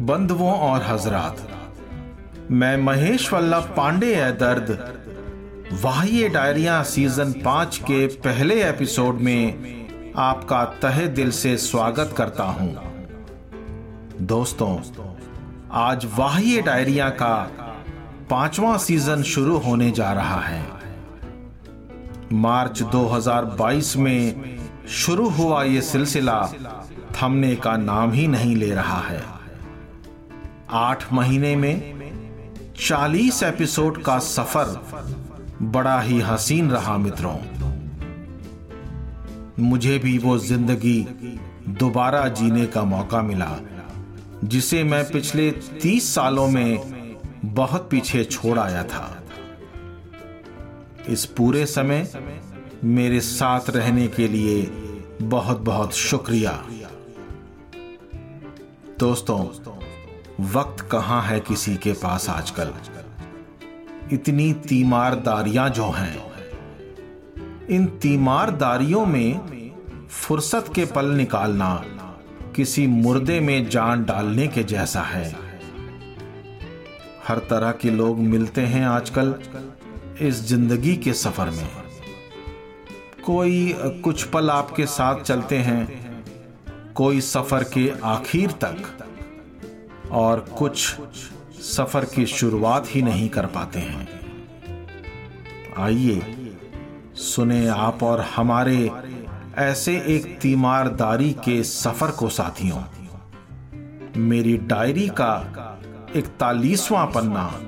बंधुओं और हजरात, मैं महेश वल्लभ पांडे है दर्द। वाह्य डायरिया सीज़न पाँच के पहले एपिसोड में आपका तहे दिल से स्वागत करता हूँ। दोस्तों, आज वाह्य डायरिया का पांचवा सीज़न शुरू होने जा रहा है। मार्च 2022 में शुरू हुआ ये सिलसिला थमने का नाम ही नहीं ले रहा है। आठ महीने में चालीस एपिसोड का सफ़र बड़ा ही हसीन रहा मित्रों। मुझे भी वो ज़िंदगी दोबारा जीने का मौका मिला, जिसे मैं पिछले तीस सालों में बहुत पीछे छोड़ आया था। इस पूरे समय मेरे साथ रहने के लिए बहुत बहुत शुक्रिया। दोस्तों वक्त कहाँ है किसी के पास आजकल? इतनी तीमारदारियाँ जो हैं, इन तीमारदारियों में फुर्सत के पल निकालना किसी मुर्दे में जान डालने के जैसा है। हर तरह के लोग मिलते हैं आजकल इस ज़िंदगी के सफ़र में। कोई कुछ पल आपके साथ चलते हैं, कोई सफ़र के आखिर तक। और कुछ सफ़र की शुरुआत ही नहीं कर पाते हैं। आइए, सुने आप और हमारे ऐसे एक तीमारदारी के सफ़र को साथियों। मेरी डायरी का इकतालीसवां पन्ना।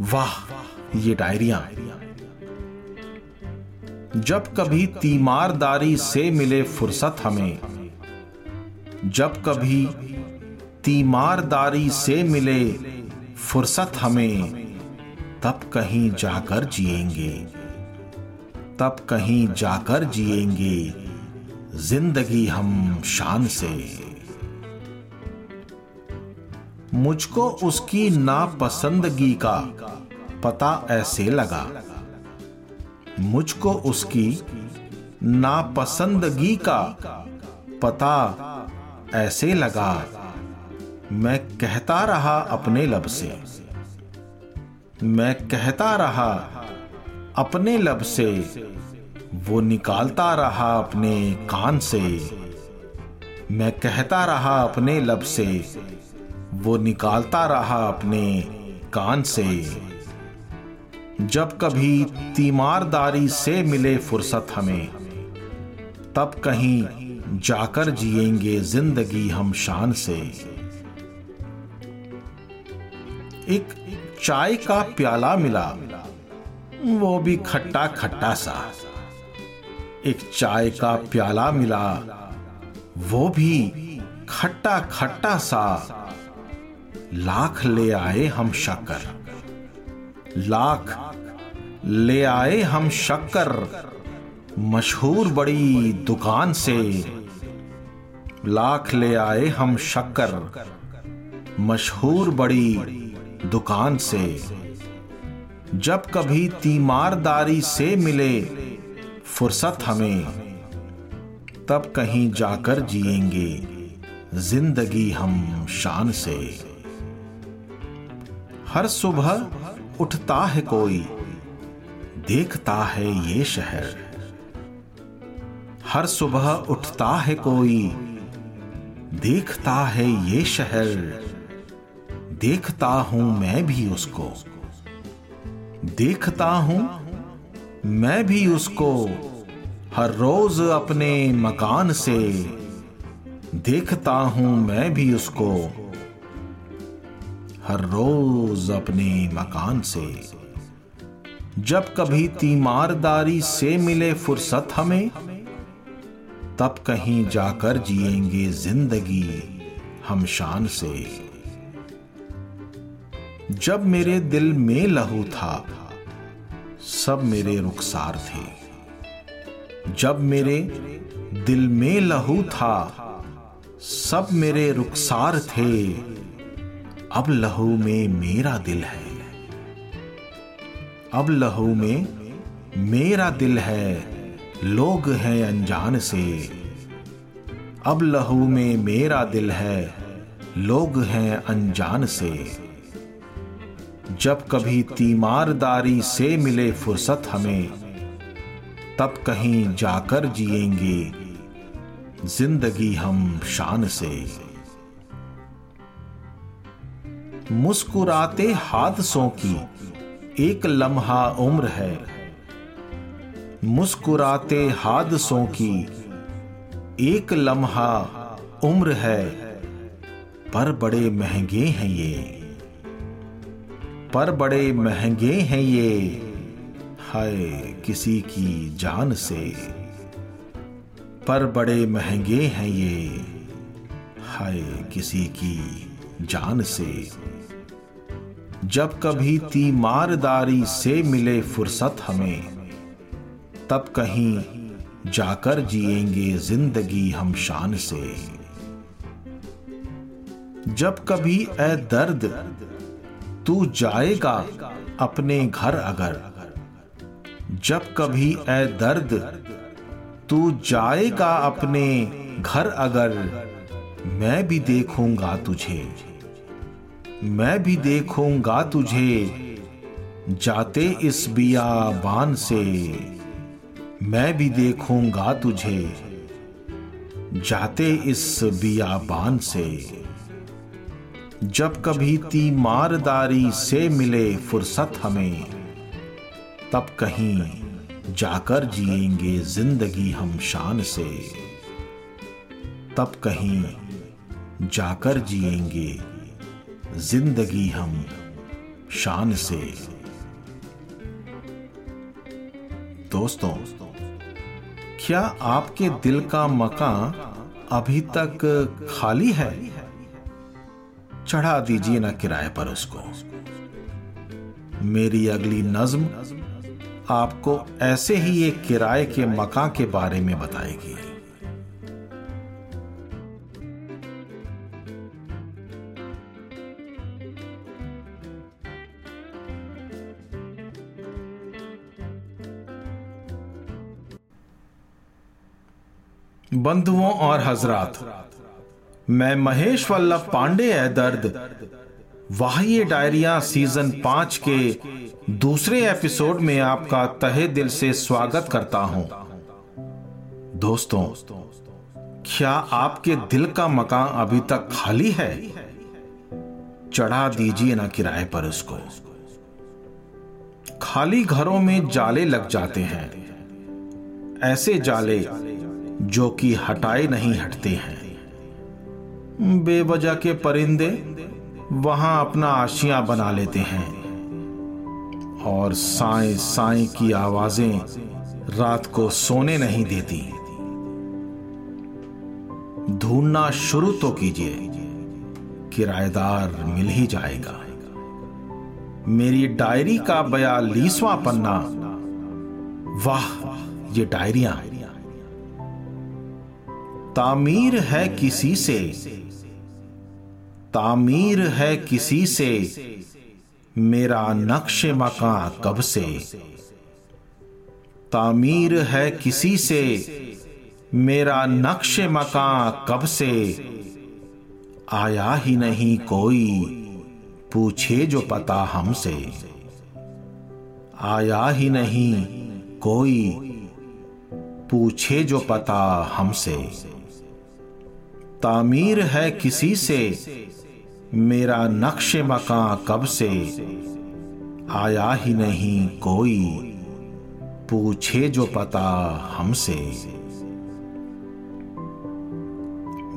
वाह, ये डायरिया। जब कभी तीमारदारी से मिले फुर्सत हमें, जब कभी तीमारदारी से मिले फुर्सत हमें, तब कहीं जाकर जिएँगे। तब कहीं जाकर जिएँगे ज़िंदगी हम शान से। मुझको उसकी नापसंदगी का पता ऐसे लगा। मुझको उसकी नापसंदगी का पता ऐसे लगा। मैं कहता रहा अपने लब से। मैं कहता रहा अपने लब से। वो निकालता रहा अपने कान से। मैं कहता रहा अपने लब से। वो निकालता रहा अपने कान से। जब कभी तीमारदारी से मिले फुर्सत हमें, तब कहीं जाकर जिएँगे ज़िंदगी हम शान से। एक चाय का प्याला मिला। वो भी खट्टा खट्टा सा। एक चाय का प्याला मिला। वो भी खट्टा खट्टा सा। लाख ले आए हम शक्कर। लाख ले आए हम शक्कर। मशहूर बड़ी दुकान से। लाख ले आए हम शक्कर। मशहूर बड़ी दुकान से। जब कभी तीमारदारी से मिले फुर्सत हमें, तब कहीं जाकर जिएँगे ज़िंदगी हम शान से। हर सुबह उठता है कोई, देखता है ये शहर। हर सुबह उठता है कोई, देखता है ये शहर। देखता हूँ मैं भी उसको। देखता हूँ मैं भी उसको हर रोज अपने मकान से। देखता हूँ मैं भी उसको हर रोज अपने मकान से। जब कभी तीमारदारी से मिले फुर्सत हमें, तब कहीं जाकर जिएँगे ज़िंदगी हम शान से। जब मेरे दिल में लहू था, सब मेरे रुखसार थे। जब मेरे दिल में लहू था, सब मेरे रुखसार थे। अब लहू में मेरा दिल है। अब लहू में मेरा दिल है, लोग हैं अनजान से। अब लहू में मेरा दिल है, लोग हैं अनजान से। जब कभी तीमारदारी से मिले फुर्सत हमें, तब कहीं जाकर जिएँगे ज़िंदगी हम शान से। मुस्कुराते हादसों की एक लम्हा उम्र है। मुस्कुराते हादसों की एक लम्हा उम्र है। पर बड़े महँगे हैं ये। पर बड़े महँगे हैं ये। हाय, किसी की जान से। पर बड़े महँगे हैं ये। हाय, किसी की जान से। जब कभी तीमारदारी से मिले फुर्सत हमें, तब कहीं जाकर जिएँगे ज़िंदगी हम शान से। जब कभी ए दर्द तू जाएगा अपने घर अगर। जब कभी ए दर्द, तू जाएगा अपने घर अगर। मैं भी देखूँगा तुझे, मैं भी देखूँगा तुझे। जाते इस बियाबान से, मैं भी देखूँगा तुझे। जाते इस बियाबान से। जब कभी तीमारदारी से मिले फुर्सत हमें, तब कहीं जाकर जिएँगे ज़िंदगी हम शान से। तब कहीं जाकर जिएँगे ज़िंदगी हम शान से। दोस्तों, क्या आपके दिल का मकान अभी तक खाली है? चढ़ा दीजिए ना किराए पर उसको। मेरी अगली नज्म आपको ऐसे ही एक किराए के मकान के बारे में बताएगी। बंधुओं और हजरात मैं महेश वल्लभ पांडे है दर्द। वाह्य डायरिया सीज़न पाँच के दूसरे एपिसोड में आपका तहे दिल से स्वागत करता हूँ। दोस्तों, क्या आपके दिल का मकान अभी तक खाली है? चढ़ा दीजिए ना किराए पर उसको। खाली घरों में जाले लग जाते हैं। ऐसे जाले जो कि हटाए नहीं हटते हैं। बेवजह के परिंदे वहाँ अपना आशियाँ बना लेते हैं और साए साए की आवाज़ें रात को सोने नहीं देती। ढूंढना शुरू तो कीजिए। किराएदार मिल ही जाएगा। मेरी डायरी का बयालीसवां पन्ना। वाह, ये डायरिया। तामीर है किसी से। तामीर है किसी से? मेरा नक्श मका कब से? तामीर है किसी से? मेरा नक्श मका कब से? आया ही नहीं कोई, पूछे जो पता हमसे। आया ही नहीं कोई, पूछे जो पता हमसे। तामीर है किसी से? मेरा नक्श मका कब से आया ही नहीं कोई। पूछे जो पता हमसे।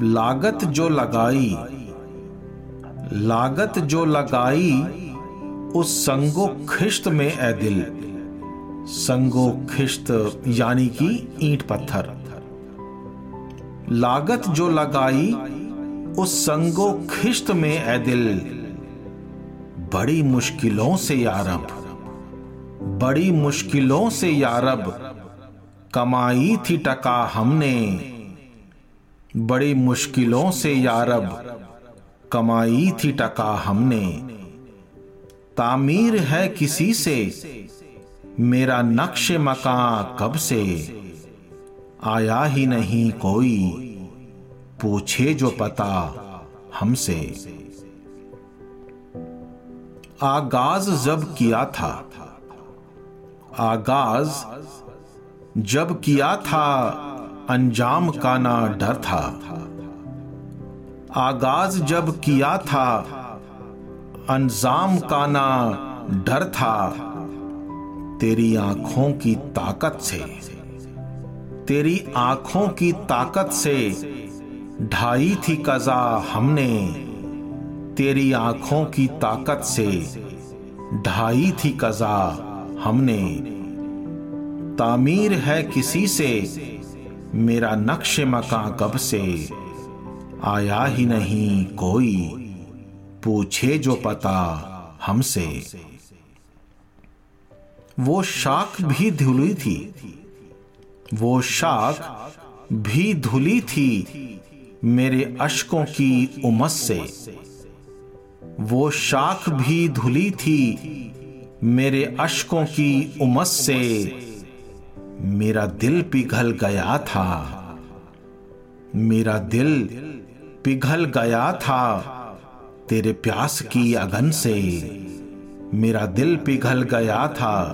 लागत जो लगाई, लागत जो लगाई, उस संगो खिश्त में ए दिल। संगो खिश्त यानी कि ईंट पत्थर। लागत जो लगाई उस संगो खिश्त में ए दिल। बड़ी मुश्किलों से यारब बड़ी मुश्किलों से यारब कमाई थी टका हमने। बड़ी मुश्किलों से यारब कमाई थी टका हमने। तामीर है किसी से। मेरा नक्श मका कब से। आया ही नहीं कोई। पूछे जो पता हमसे। आगाज़ जब किया था। आगाज़ जब किया था अंजाम का ना डर था। आगाज़ जब किया था अंजाम का ना डर था। तेरी आँखों की ताकत से तेरी आँखों की ताकत से ढाई थी कजा हमने। तेरी आँखों की ताकत से ढाई थी कजा हमने। तामीर है किसी से, मेरा नक्श मका कब से। आया ही नहीं कोई, पूछे जो पता हमसे। वो शाख भी धुली थी, वो शाख भी धुली थी मेरे अशकों की उमस से। वो शाख भी धुली थी मेरे अशकों की उमस से। मेरा दिल पिघल गया था। मेरा दिल पिघल गया था तेरे प्यास की अगन से। मेरा दिल पिघल गया था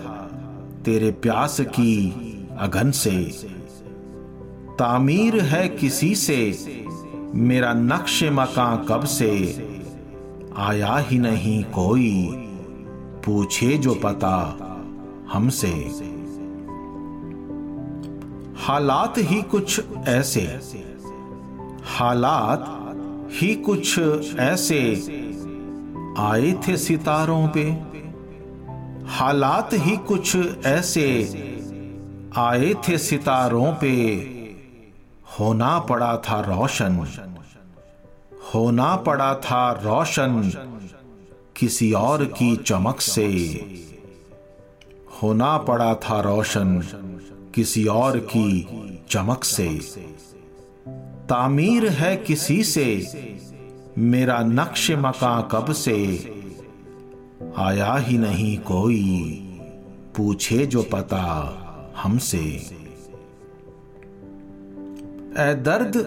तेरे प्यास की अगन से। तामीर है किसी से मेरा नक्श मकां कब से आया ही नहीं कोई। पूछे जो पता हमसे। हालात ही कुछ ऐसे। हालात ही कुछ ऐसे। आए थे सितारों पे। हालात ही कुछ ऐसे। आए थे सितारों पे। होना पड़ा था रोशन। होना पड़ा था रोशन किसी और की चमक से। होना पड़ा था रोशन किसी और की चमक से। तामीर है किसी से, मेरा नक्श मका कब से। आया ही नहीं कोई, पूछे जो पता हमसे। ए दर्द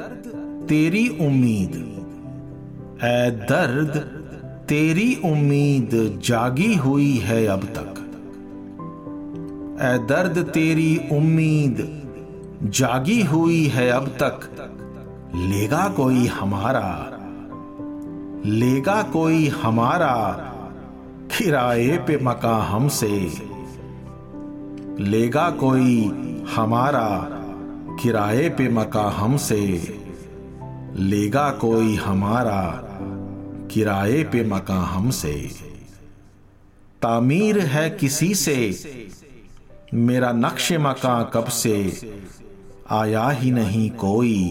तेरी उम्मीद। ए दर्द तेरी उम्मीद जागी हुई है अब तक। ए दर्द तेरी उम्मीद जागी हुई है अब तक। लेगा कोई हमारा, लेगा कोई हमारा किराए पे मका हमसे। लेगा कोई हमारा किराए पे मका हमसे, लेगा कोई हमारा किराए पे मका हमसे। तामीर है किसी से, मेरा नक्श मका कब से, आया ही नहीं कोई,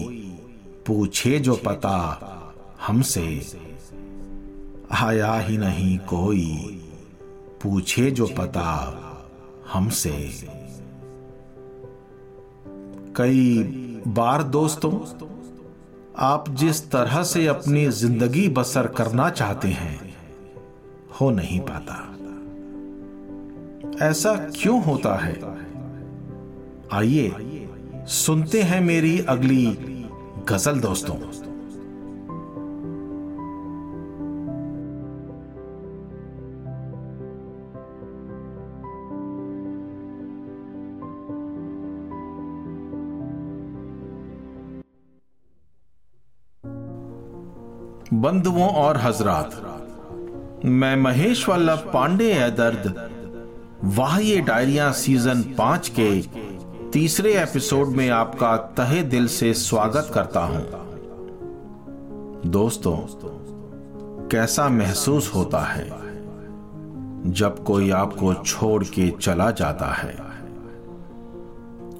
पूछे जो पता हमसे। आया ही नहीं कोई, पूछे जो पता हमसे। कई बार दोस्तों, आप जिस तरह से अपनी ज़िंदगी बसर करना चाहते हैं, हो नहीं पाता। ऐसा क्यों होता है? आइए सुनते हैं मेरी अगली गज़ल दोस्तों। बंधुओं और हजरात, मैं महेश वल्लभ पांडे है दर्द वाह ये डायरिया सीज़न पाँच के तीसरे एपिसोड में आपका तहे दिल से स्वागत करता हूँ। दोस्तों, कैसा महसूस होता है जब कोई आपको छोड़ के चला जाता है?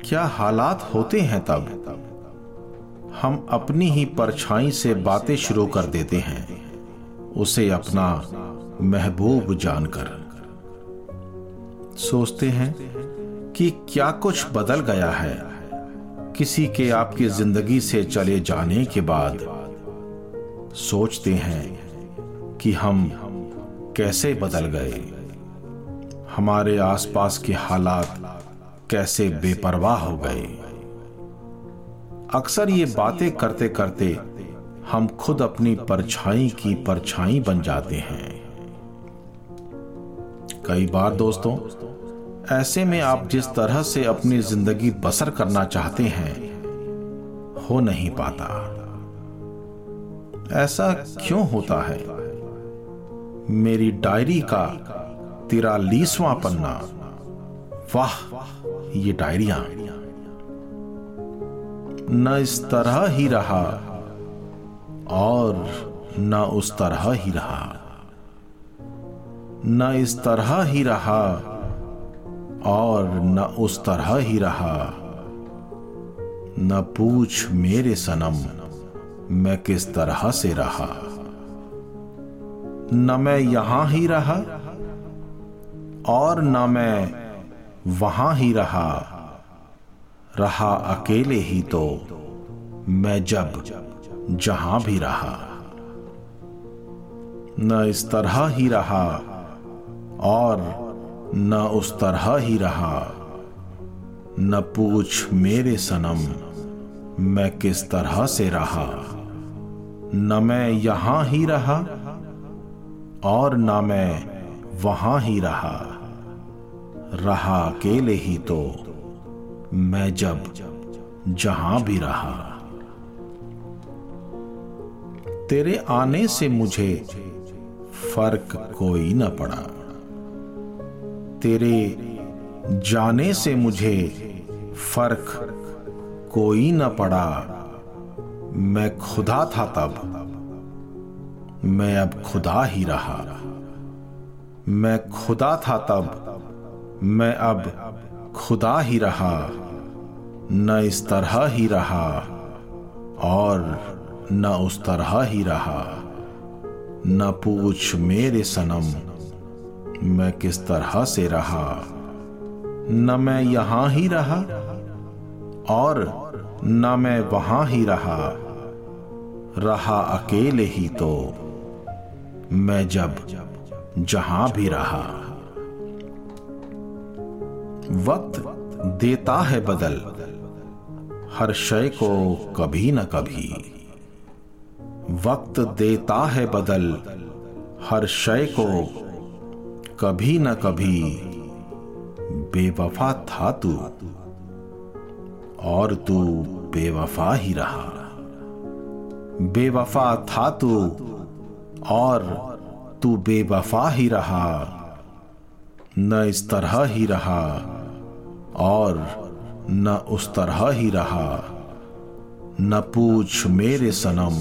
क्या हालात होते हैं तब तब? हम अपनी ही परछाई से बातें शुरू कर देते हैं। उसे अपना महबूब जानकर। सोचते हैं कि क्या कुछ बदल गया है। किसी के आपकी ज़िंदगी से चले जाने के बाद सोचते हैं कि हम कैसे बदल गए। हमारे आसपास के हालात कैसे बेपरवाह हो गए। अक्सर ये बातें करते करते हम खुद अपनी परछाई की परछाई बन जाते हैं। कई बार दोस्तों, ऐसे में आप जिस तरह से अपनी ज़िंदगी बसर करना चाहते हैं, हो नहीं पाता। ऐसा क्यों होता है? मेरी डायरी का तिरालीसवां पन्ना। वाह, ये डायरिया। न इस तरह ही रहा और न उस तरह ही रहा। न इस तरह ही रहा और न उस तरह ही रहा। न पूछ मेरे सनम, मैं किस तरह से रहा। न मैं यहाँ ही रहा और न मैं वहाँ ही रहा। रहा अकेले ही तो मैं जब जहाँ भी रहा। न इस तरह ही रहा और न उस तरह ही रहा। न पूछ मेरे सनम, मैं किस तरह से रहा। न मैं यहाँ ही रहा और न मैं वहाँ ही रहा। रहा अकेले ही तो मैं जब जहाँ भी रहा, तेरे आने से मुझे फ़र्क कोई न पड़ा। तेरे जाने से मुझे फ़र्क कोई न पड़ा। मैं खुदा था तब, मैं अब खुदा ही रहा। मैं खुदा था तब, मैं अब खुदा ही रहा। न इस तरह ही रहा और न उस तरह ही रहा। न पूछ मेरे सनम, मैं किस तरह से रहा? न मैं यहाँ ही रहा और न मैं वहाँ ही रहा। रहा अकेले ही तो मैं जब जहाँ भी रहा। वक्त देता है बदल हर शय को कभी न कभी। वक्त देता है बदल, हर शय को कभी न कभी। बेवफा था तू, और तू बेवफा ही रहा। बेवफा था तू, और तू बेवफा ही रहा। न इस तरह ही रहा, और न उस तरह ही रहा। न पूछ मेरे सनम,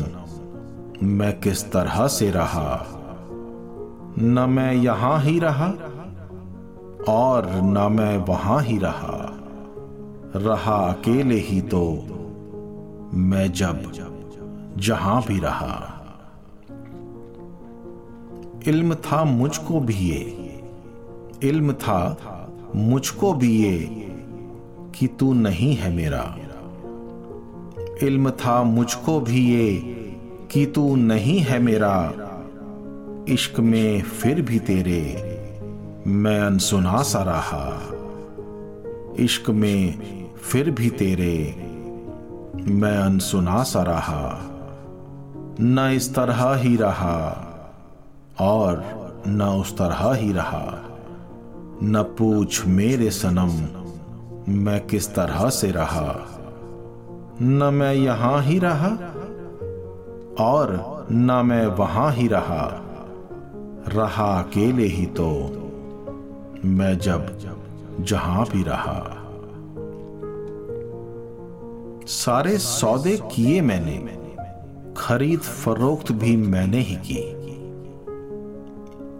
मैं किस तरह से रहा। न मैं यहाँ ही रहा, और न मैं वहाँ ही रहा। रहा अकेले ही तो मैं जब जहाँ भी रहा। इल्म था मुझको भी ये, इल्म था मुझको भी ये। कि तू नहीं है मेरा। इल्म था मुझको भी ये कि तू नहीं है मेरा। इश्क में फिर भी तेरे मैं अनसुना सा रहा। इश्क में फिर भी तेरे मैं अनसुना सा रहा। न इस तरह ही रहा और न उस तरह ही रहा। न पूछ मेरे सनम मैं किस तरह से रहा? न मैं यहाँ ही रहा, और न मैं वहाँ ही रहा। रहा अकेले ही तो मैं जब जहाँ भी रहा। सारे सौदे किए मैंने, खरीद फरोख्त भी मैंने ही की।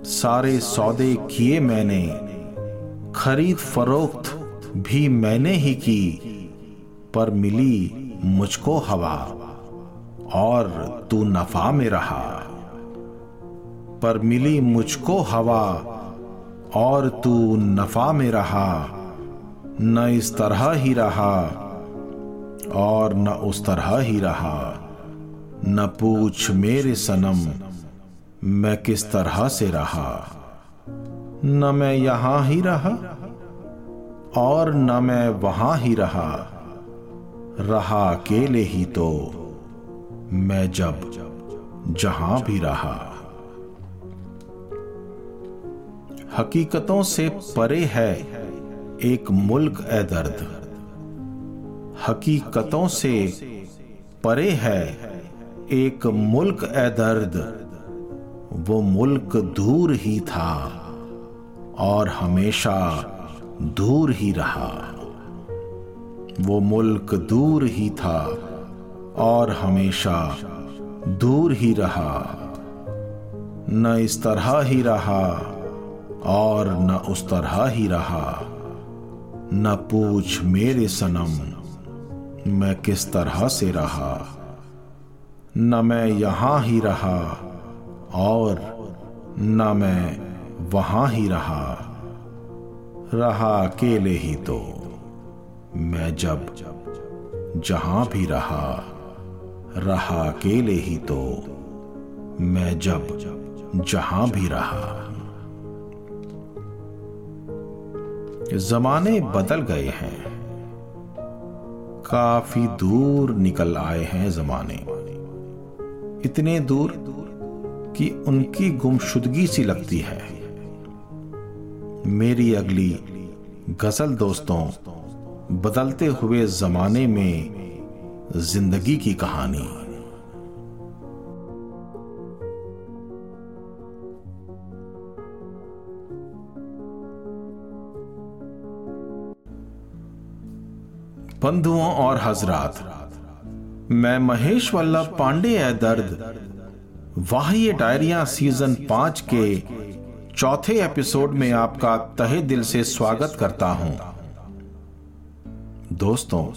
सारे सौदे किए मैंने, खरीद फरोख्त भी मैंने ही की, पर मिली मुझको हवा, और तू नफा में रहा। पर मिली मुझको हवा, और तू नफा में रहा। न इस तरह ही रहा, और न उस तरह ही रहा। न पूछ मेरे सनम, मैं किस तरह से रहा। न मैं यहाँ ही रहा। और न मैं वहाँ ही रहा रहा अकेले ही तो मैं जब जहाँ भी रहा। हकीकतों से परे है एक मुल्क ए दर्द। हकीकतों से परे है एक मुल्क ए दर्द। वो मुल्क दूर ही था और हमेशा दूर ही रहा। वो मुल्क दूर ही था और हमेशा दूर ही रहा। न इस तरह ही रहा और न उस तरह ही रहा। न पूछ मेरे सनम, मैं किस तरह से रहा। न मैं यहाँ ही रहा और न मैं वहाँ ही रहा। रहा अकेले ही तो। मैं जब जहाँ भी रहा रहा अकेले ही तो। मैं जब जहाँ भी रहा। जमाने बदल गए हैं। काफ़ी दूर निकल आए हैं जमाने। इतने दूर कि उनकी गुमशुदगी सी लगती है। मेरी अगली गज़ल दोस्तों, बदलते हुए जमाने में ज़िंदगी की कहानी। बंधुओं और हजरात, मैं महेश वल्लभ पांडे है दर्द वाह ये डायरिया सीज़न पाँच के चौथे एपिसोड में आपका तहे दिल से स्वागत करता हूँ। दोस्तों,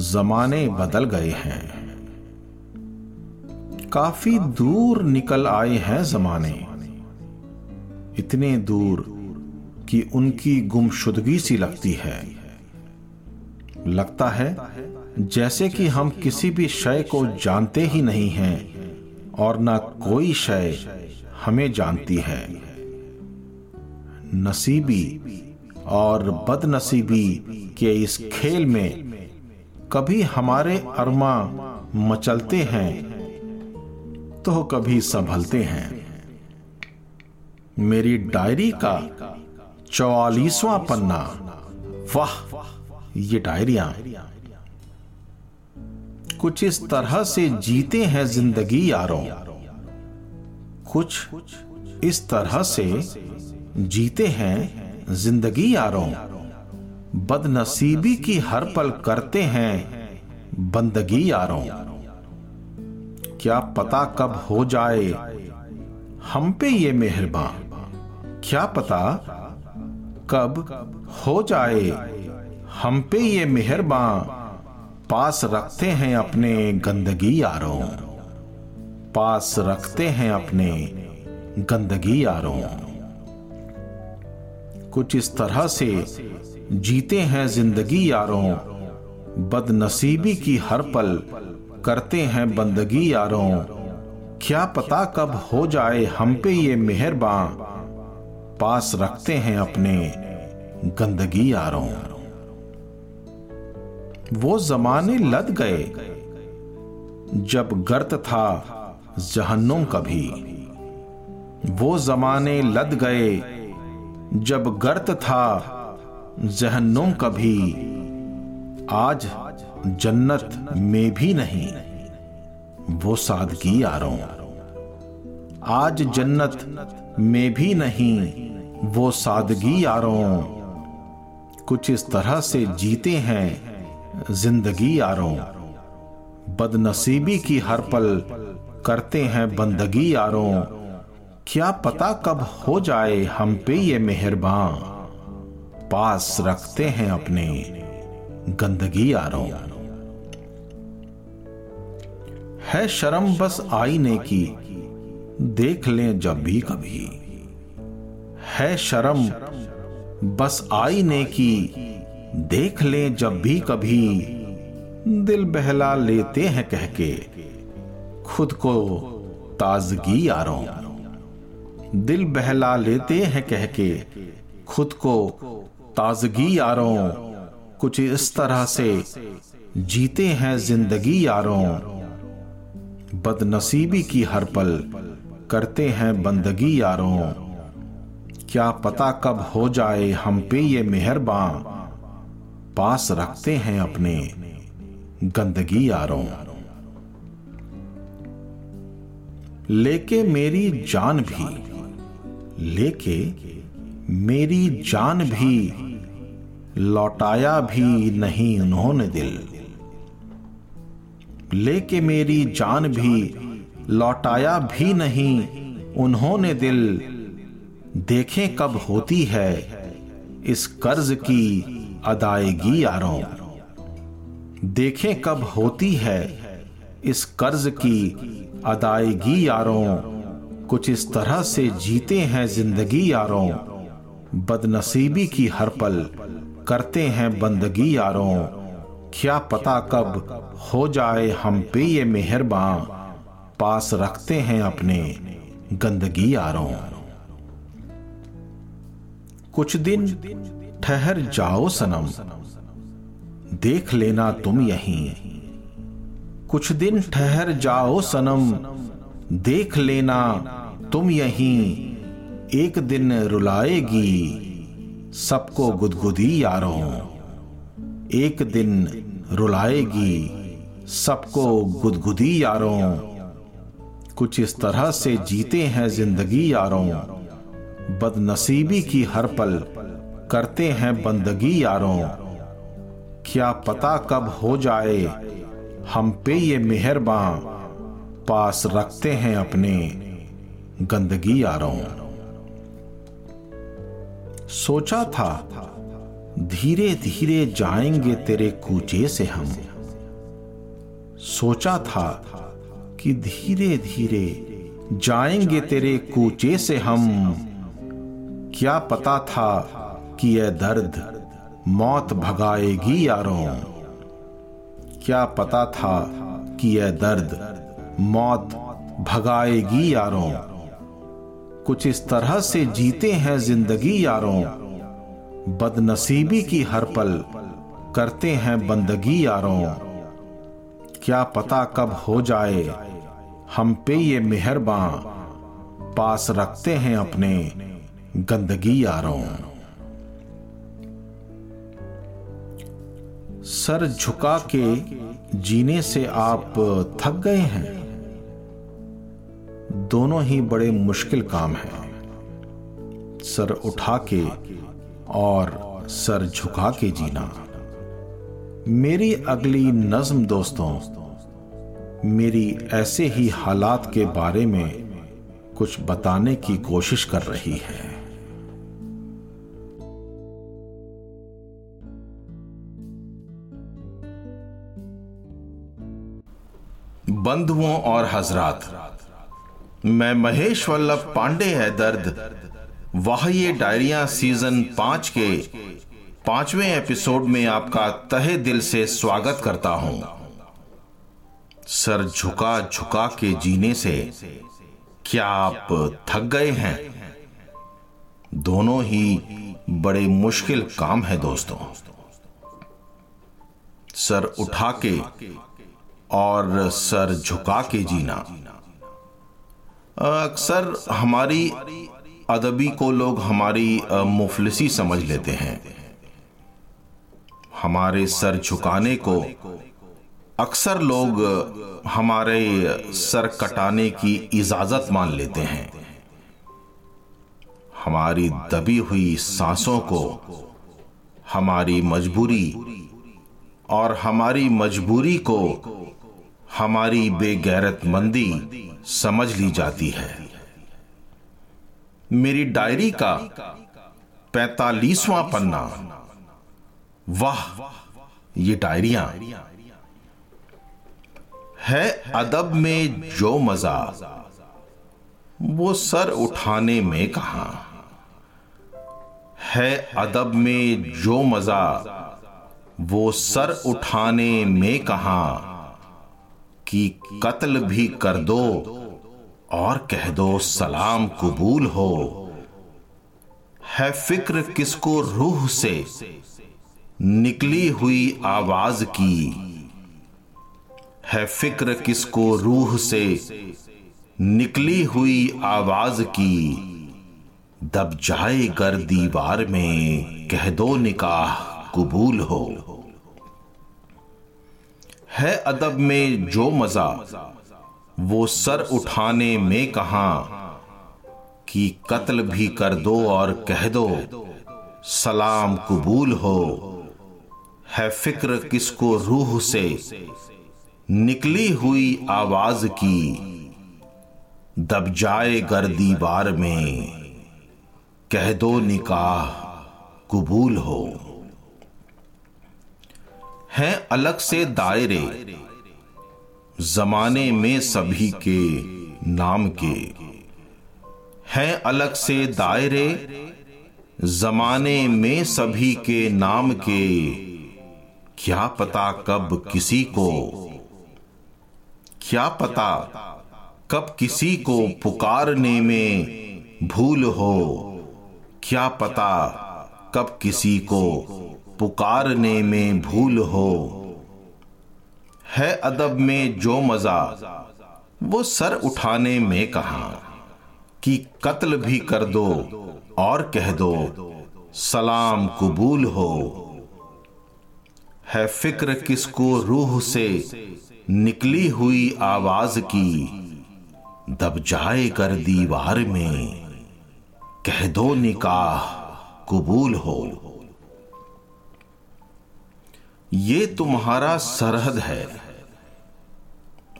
जमाने बदल गए हैं। काफ़ी दूर निकल आए हैं जमाने। इतने दूर कि उनकी गुमशुदगी सी लगती है। लगता है जैसे कि हम किसी भी शय को जानते ही नहीं हैं और ना कोई शय हमें जानती है। नसीबी और बदनसीबी के इस खेल में कभी हमारे अरमा मचलते हैं तो कभी संभलते हैं। मेरी डायरी का चौवालीसवां पन्ना। वाह, ये डायरिया। कुछ इस तरह से जीते हैं ज़िंदगी यारों। कुछ इस तरह से जीते हैं ज़िंदगी यारों। बदनसीबी की हर पल करते हैं बंदगी यारों। क्या पता कब हो जाए हम पे ये मेहरबान। क्या पता कब हो जाए हम पे ये मेहरबान। पास रखते हैं अपने गंदगी यारों। पास रखते हैं अपने गंदगी यारों। कुछ इस तरह से जीते हैं ज़िंदगी यारों। बदनसीबी की हर पल करते हैं बंदगी यारों। क्या पता कब हो जाए हम पे ये मेहरबान पास रखते हैं अपने गंदगी यारों। वो जमाने लद गए जब गर्त था जहन्नुम कभी वो जमाने लद गए, जब गर्त था, जहन्नुम कभी आज जन्नत में भी नहीं, वो सादगी यारों आज जन्नत में भी नहीं, वो सादगी यारों कुछ इस तरह से जीते हैं, ज़िंदगी यारों बदनसीबी की हर पल करते हैं बंदगी यारों। क्या पता कब हो जाए हम पे ये मेहरबान। पास रखते हैं अपने गंदगी यारों। है शर्म बस आईने की, देख लें जब भी कभी। है शर्म बस आईने की, देख लें जब भी कभी। दिल बहला लेते हैं कह के खुद को ताजगी यारों। दिल बहला लेते हैं कह के खुद को ताजगी यारों। कुछ इस तरह से जीते हैं ज़िंदगी यारों। बदनसीबी की हर पल करते हैं बंदगी यारों। क्या पता कब हो जाए हम पे ये मेहरबान। पास रखते हैं अपने गंदगी यारों। लेके मेरी जान भी, लेके मेरी जान भी, लौटाया भी नहीं उन्होंने दिल। लेके मेरी जान भी, लौटाया भी नहीं उन्होंने दिल। देखें कब होती है इस कर्ज की अदायगी यारों। देखें कब होती है इस कर्ज की अदायगी यारों, कुछ इस तरह से जीते हैं ज़िंदगी यारों। बदनसीबी की हर पल करते हैं बंदगी यारों। क्या पता कब हो जाए हम पे ये मेहरबान। पास रखते हैं अपने गंदगी यारों। कुछ दिन ठहर जाओ सनम, देख लेना तुम यहीं। कुछ दिन ठहर जाओ सनम, देख लेना तुम यहीं, एक दिन रुलाएगी सबको गुदगुदी यारों। एक दिन रुलाएगी सबको गुदगुदी यारों। कुछ इस तरह से जीते हैं ज़िंदगी यारों। बदनसीबी की हर पल करते हैं बंदगी यारों। क्या पता कब हो जाए हम पे ये मेहरबान, पास रखते हैं अपने गंदगी यारों। सोचा था धीरे धीरे जाएँगे तेरे कूचे से हम। सोचा था कि धीरे धीरे जाएँगे तेरे कूचे से हम। क्या पता था कि यह दर्द मौत भगाएगी यारों। क्या पता था कि यह दर्द मौत भगाएगी यारों। कुछ इस तरह से जीते हैं ज़िंदगी यारों। बदनसीबी की हर पल करते हैं बंदगी यारों। क्या पता कब हो जाए, हम पे ये मेहरबान, पास रखते हैं अपने गंदगी यारों। सर झुका के जीने से आप थक गए हैं। दोनों ही बड़े मुश्किल काम हैं। सर उठा के और सर झुका के जीना। मेरी अगली नज्म दोस्तों, मेरी ऐसे ही हालात के बारे में कुछ बताने की कोशिश कर रही है। बंधुओं और हजरात। मैं महेश वल्लभ पांडे है दर्द। वाह, ये डायरिया सीज़न पाँच के पाँचवें एपिसोड में आपका तहे दिल से स्वागत करता हूँ। सर झुका झुका के जीने से क्या आप थक गए हैं? दोनों ही बड़े मुश्किल काम है दोस्तों। सर उठा के और सर झुका के जीना। अक्सर हमारी अदबी को लोग हमारी मुफलिसी समझ लेते हैं। हमारे सर झुकाने को अक्सर लोग हमारे सर कटाने की इजाज़त मान लेते हैं। हमारी दबी हुई सांसों को हमारी मजबूरी और हमारी मजबूरी को हमारी बेगैरतमंदी समझ ली जाती है। मेरी डायरी का पैतालीसवां पन्ना। वाह, ये डायरिया। है अदब में जो मज़ा, वो सर उठाने में कहा। है अदब में जो मज़ा, वो सर उठाने में कहा। कि कत्ल भी कर दो और कह दो सलाम कबूल हो। है फ़िक्र किसको रूह से? निकली हुई आवाज़ की। है फ़िक्र किसको रूह से? निकली हुई आवाज़ की। दब जाए कर दीवार में, कह दो निकाह कबूल हो। है अदब में जो मज़ा, वो सर उठाने में कहा, कि कत्ल भी कर दो और कह दो, सलाम कबूल हो। है फ़िक्र किसको रूह से, निकली हुई आवाज़ की, दब जाए गर दीवार में, कह दो निकाह कबूल हो। हैं अलग से दायरे, जमाने में सभी के नाम के। हैं अलग से दायरे, जमाने में सभी के नाम के। क्या पता कब किसी को, क्या पता कब किसी को पुकारने में भूल हो। क्या पता कब किसी को पुकारने में भूल हो। है अदब में जो मज़ा, वो सर उठाने में कहा, कि कत्ल भी कर दो और कह दो, सलाम कबूल हो। है फ़िक्र किसको रूह से निकली हुई आवाज़ की, दब जाए कर दीवार में, कह दो निकाह कबूल हो। ये तुम्हारा सरहद है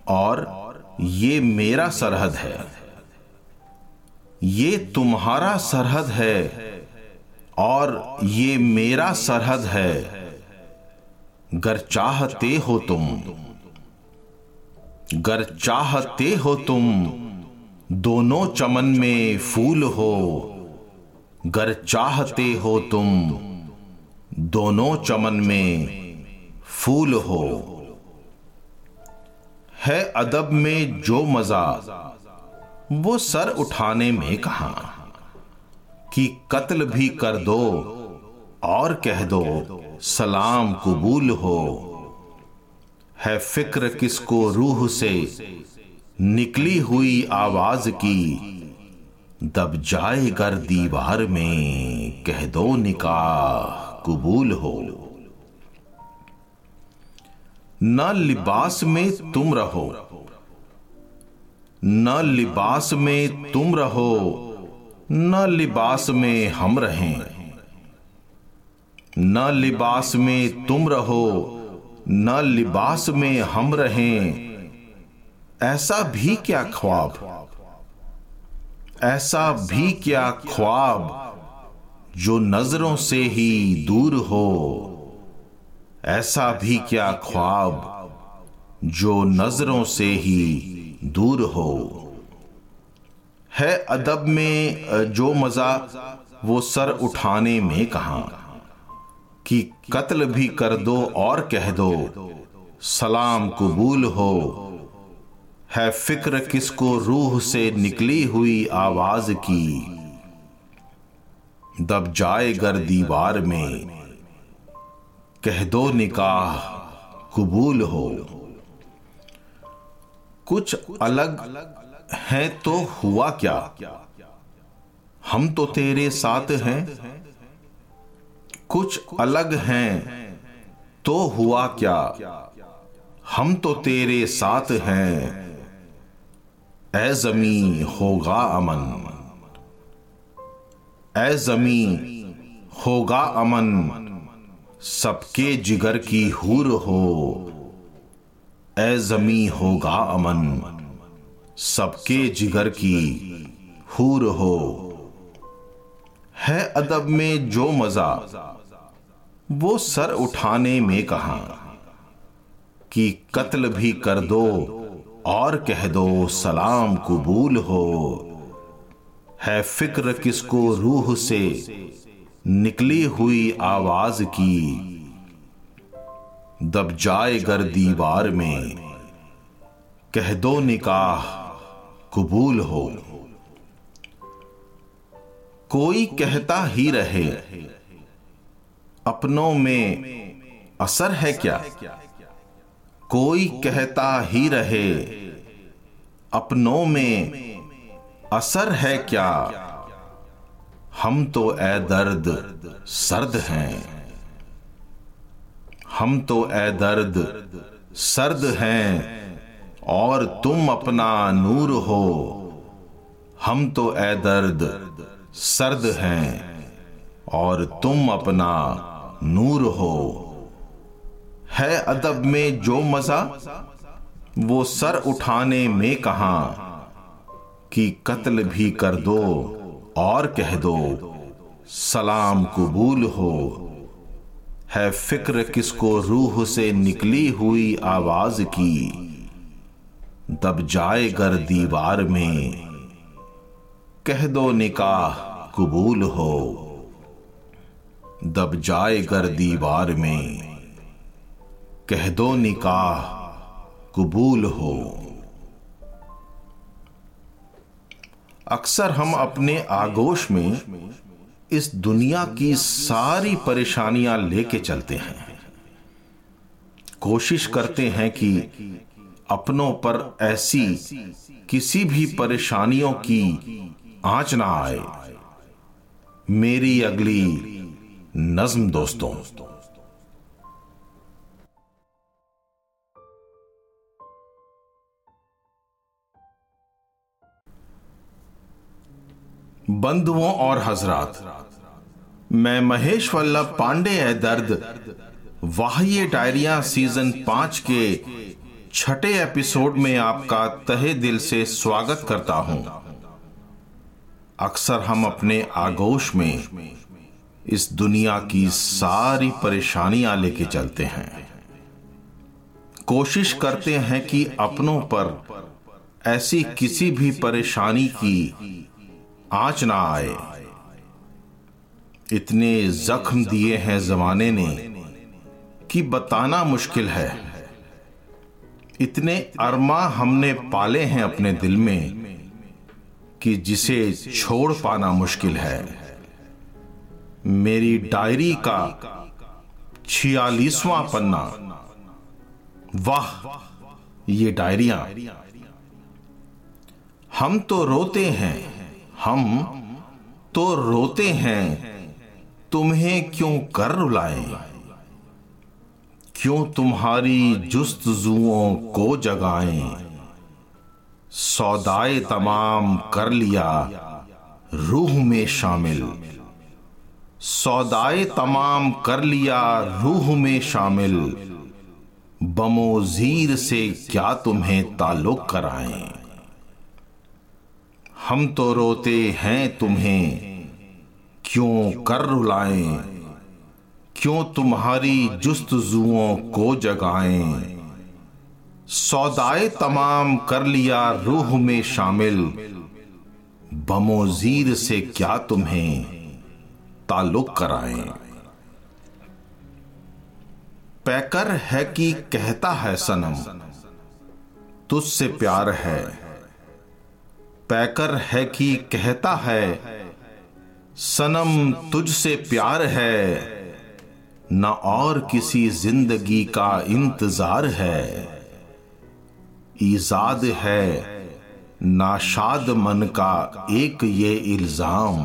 और ये मेरा सरहद है। ये तुम्हारा सरहद है और ये मेरा सरहद है। गर चाहते हो तुम, गर चाहते हो तुम, दोनों चमन में फूल हो। गर चाहते हो तुम, दोनों चमन में फूल हो। है अदब में जो मज़ा, वो सर उठाने में कहा, कि कत्ल भी कर दो और कह दो, सलाम कबूल हो। है फ़िक्र किसको रूह से निकली हुई आवाज़ की, दब जाए गर दीवार में, कह दो निकाह कबूल हो। न लिबास में तुम रहो। न लिबास में तुम रहो, न लिबास में हम रहें। न लिबास में तुम रहो, न लिबास में हम रहें। ऐसा भी क्या ख्वाब? ऐसा भी क्या ख्वाब जो नज़रों से ही दूर हो? ऐसा भी क्या ख्वाब जो नज़रों से ही दूर हो? है अदब में जो मज़ा, वो सर उठाने में कहा? कि कत्ल भी कर दो और कह दो, सलाम कबूल हो। है फ़िक्र किसको रूह से निकली हुई आवाज़ की? दब जाए गर दीवार में कह दो निकाह, कबूल हो। कुछ अलग है तो हुआ क्या? हम तो तेरे साथ हैं। कुछ अलग हैं तो हुआ क्या? हम तो तेरे साथ हैं। ए जमी होगा अमन। ए जमी होगा अमन। सबके जिगर की हूर हो। ए जमी होगा अमन, सबके जिगर की हूर हो। है अदब में जो मज़ा, वो सर उठाने में कहा। कि कत्ल भी कर दो और कह दो सलाम कबूल हो। है फ़िक्र किसको रूह से निकली हुई आवाज़ की। दब जाए गर दीवार में। कह दो निकाह, कबूल हो। कोई कहता ही रहे, अपनों में असर है क्या? कोई कहता ही रहे, अपनों में असर है क्या? हम तो ए दर्द सर्द हैं। हम तो ए दर्द सर्द हैं और तुम अपना नूर हो। हम तो ए दर्द सर्द हैं और तुम अपना नूर हो। है अदब में जो मज़ा, वो सर उठाने में कहा, कि कत्ल भी कर दो। और कह दो, सलाम कबूल हो। है फ़िक्र किसको रूह से निकली हुई आवाज़ की? दब जाए गर दीवार में। कह दो निकाह कबूल हो। दब जाए गर दीवार में। कह दो निकाह कबूल हो। अक्सर हम अपने आगोश में इस दुनिया की सारी परेशानियाँ लेके चलते हैं। कोशिश करते हैं कि अपनों पर ऐसी किसी भी परेशानियों की आँच ना आए। मेरी अगली नज्म दोस्तों। बंधुओं और हजरात। मैं महेश वल्लभ पांडे है दर्द। वाह्य डायरिया सीज़न पाँच के छठे एपिसोड में आपका तहे दिल से स्वागत करता हूँ। अक्सर हम अपने आगोश में इस दुनिया की सारी परेशानियाँ लेके चलते हैं। कोशिश करते हैं कि अपनों पर ऐसी किसी भी परेशानी की आँच ना आए। इतने जख्म दिए हैं जमाने ने कि बताना मुश्किल है। इतने अरमा हमने पाले हैं अपने दिल में कि जिसे छोड़ पाना मुश्किल है। मेरी डायरी का छियालीसवां पन्ना। वाह, ये डायरिया। हम तो रोते हैं। हम तो रोते हैं, तुम्हें क्यों कर रुलाए? क्यों तुम्हारी जुस्त जुओं को जगाएँ? सौदाए तमाम कर लिया रूह में शामिल। सौदाए तमाम कर लिया रूह में शामिल। बमोजीर से क्या तुम्हें ताल्लुक कराएँ? हम तो रोते हैं तुम्हें। क्यों कर रुलाएँ? क्यों तुम्हारी जुस्तजुओं को जगाएँ? सौदाए तमाम कर लिया रूह में शामिल। बमोजीर से क्या तुम्हें ताल्लुक कराएँ? पैकर है कि कहता है सनम, तुझसे प्यार है। पैकर है कि कहता है, सनम तुझसे प्यार है, न और किसी ज़िंदगी का इंतज़ार है। ईजाद है, नाशाद मन का एक ये इल्ज़ाम।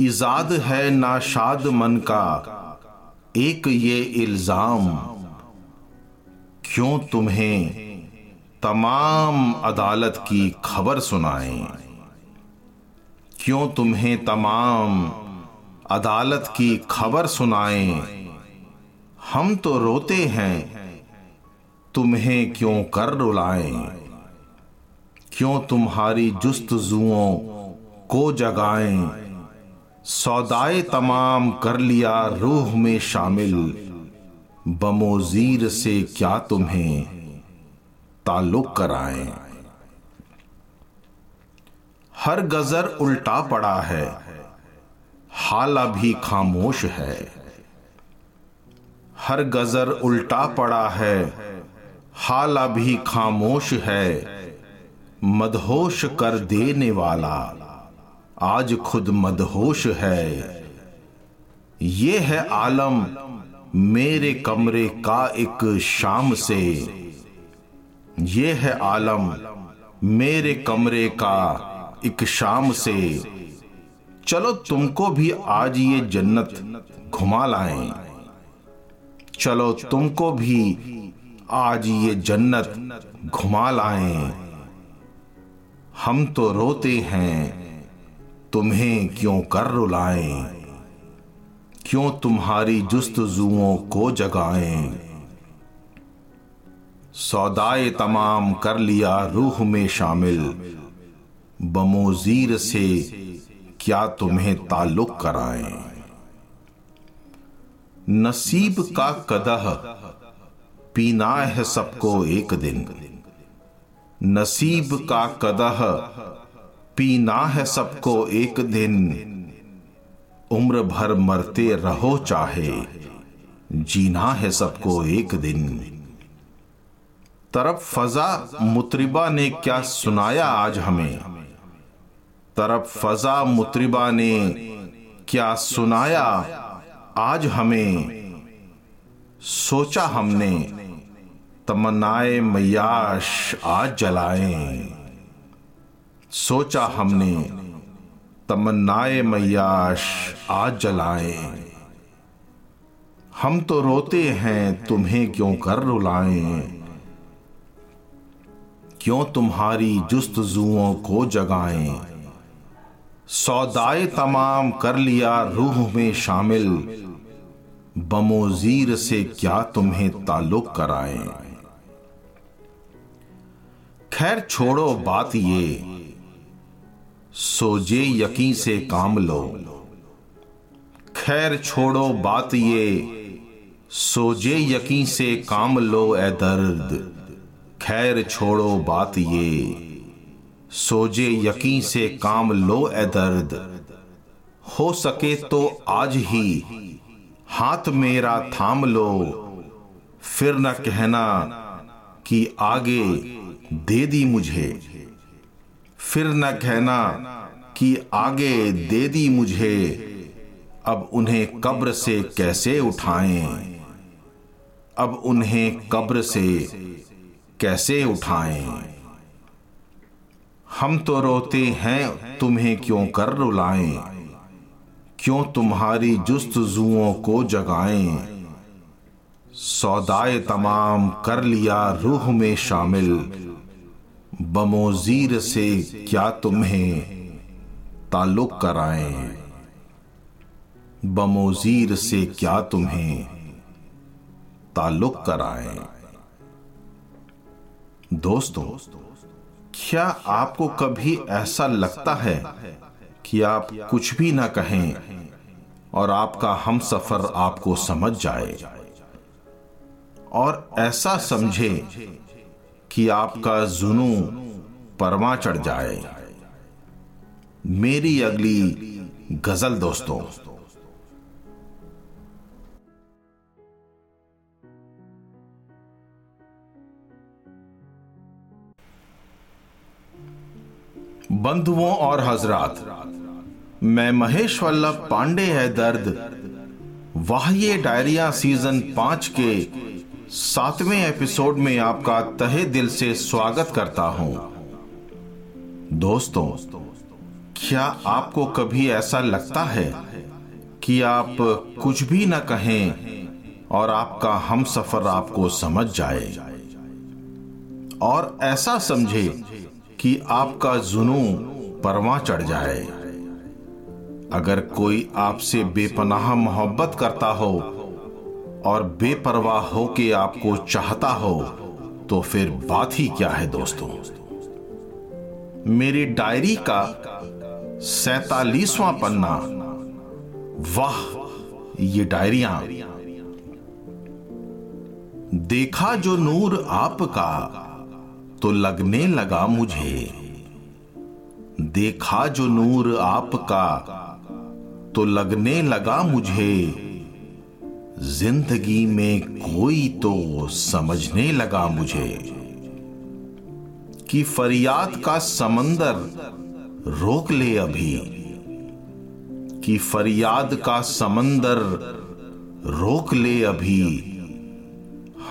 ईजाद है, नाशाद मन का एक ये इल्ज़ाम। क्यों तुम्हें तमाम अदालत की खबर सुनाएँ। क्यों तुम्हें तमाम अदालत की खबर सुनाएँ? हम तो रोते हैं। तुम्हें क्यों कर रुलाएँ? क्यों तुम्हारी जुस्त जुओं को जगाएँ? सौदाए तमाम कर लिया रूह में शामिल। बमोजीर से क्या तुम्हें ताल्लुक कराएँ। हर गजर उल्टा पड़ा है, हाला भी खामोश है। हर गजर उल्टा पड़ा है, हाला भी खामोश है। मदहोश कर देने वाला आज खुद मदहोश है। ये है आलम, मेरे कमरे का एक शाम से। ये है आलम, मेरे कमरे का एक शाम से। चलो तुमको भी आज ये जन्नत घुमा लाएँ। चलो तुमको भी आज ये जन्नत घुमा लाएँ। हम तो रोते हैं, तुम्हें क्यों कर रुलाएँ? क्यों तुम्हारी जुस्तजुओं को जगाएँ? सौदाए तमाम कर लिया रूह में शामिल। बमोजीर से क्या तुम्हें ताल्लुक कराएँ? नसीब का कदह पीना है सबको एक दिन। नसीब का कदह पीना है सबको एक दिन। उम्र भर मरते रहो चाहे, जीना है सबको एक दिन। तरफ़ फजा, मुतरिबा ने क्या सुनाया आज हमें? तरफ़ फजा, मुतरिबा ने क्या सुनाया आज हमें? सोचा हमने, तमन्नाए मैयाश आज जलाएँ। सोचा हमने, तमन्नाए मैयाश आज जलाए। हम तो रोते हैं, तुम्हें क्यों कर रुलाएँ? क्यों तुम्हारी जुस्तजुओं को जगाएँ? सौदाए तमाम कर लिया रूह में शामिल। बमोजीर से क्या तुम्हें ताल्लुक कराएँ? खैर छोड़ो बात ये। सोजे यकीन से काम लो। खैर छोड़ो बात ये। सोजे यकीन से काम लो ए दर्द। खैर छोड़ो बात ये, सोजे यकीन से काम लो ए दर्द। हो सके तो आज ही हाथ मेरा थाम लो, फिर न कहना कि आगे दे दी मुझे। फिर न कहना कि आगे दे दी मुझे, अब उन्हें कब्र से कैसे उठाएँ? अब उन्हें कब्र से कैसे उठाएँ? हम तो रोते हैं, तुम्हें क्यों कर रुलाएँ? क्यों तुम्हारी जुस्त जुओं को जगाएँ? सौदाए तमाम कर लिया रूह में शामिल। बमोजीर से क्या तुम्हें ताल्लुक कराएँ? बमोजीर से क्या तुम्हें ताल्लुक कराएँ? दोस्तों, क्या आपको कभी ऐसा लगता है कि आप कुछ भी ना कहें और आपका हम सफ़र आपको समझ जाए? और ऐसा समझे कि आपका जुनू परमा चढ़ जाए। मेरी अगली गज़ल दोस्तों। बंधुओं और हजरात, मैं महेश वल्लभ पांडे है दर्द वाह ये डायरिया सीज़न पाँच के सातवें एपिसोड में आपका तहे दिल से स्वागत करता हूँ। दोस्तों, क्या आपको कभी ऐसा लगता है कि आप कुछ भी न कहें और आपका हम सफ़र आपको समझ जाए? और ऐसा समझे कि आपका जुनू परवा चढ़ जाए। अगर कोई आपसे बेपनाह मोहब्बत करता हो और बेपरवाह हो के आपको चाहता हो तो फिर बात ही क्या है दोस्तों? मेरी डायरी का सैतालीसवां पन्ना। वाह, ये डायरिया। देखा जो नूर आपका तो लगने लगा मुझे। देखा जो नूर आपका तो लगने लगा मुझे। ज़िंदगी में कोई तो समझने लगा मुझे कि फरियाद का समंदर रोक ले अभी, कि फरियाद का समंदर रोक ले अभी।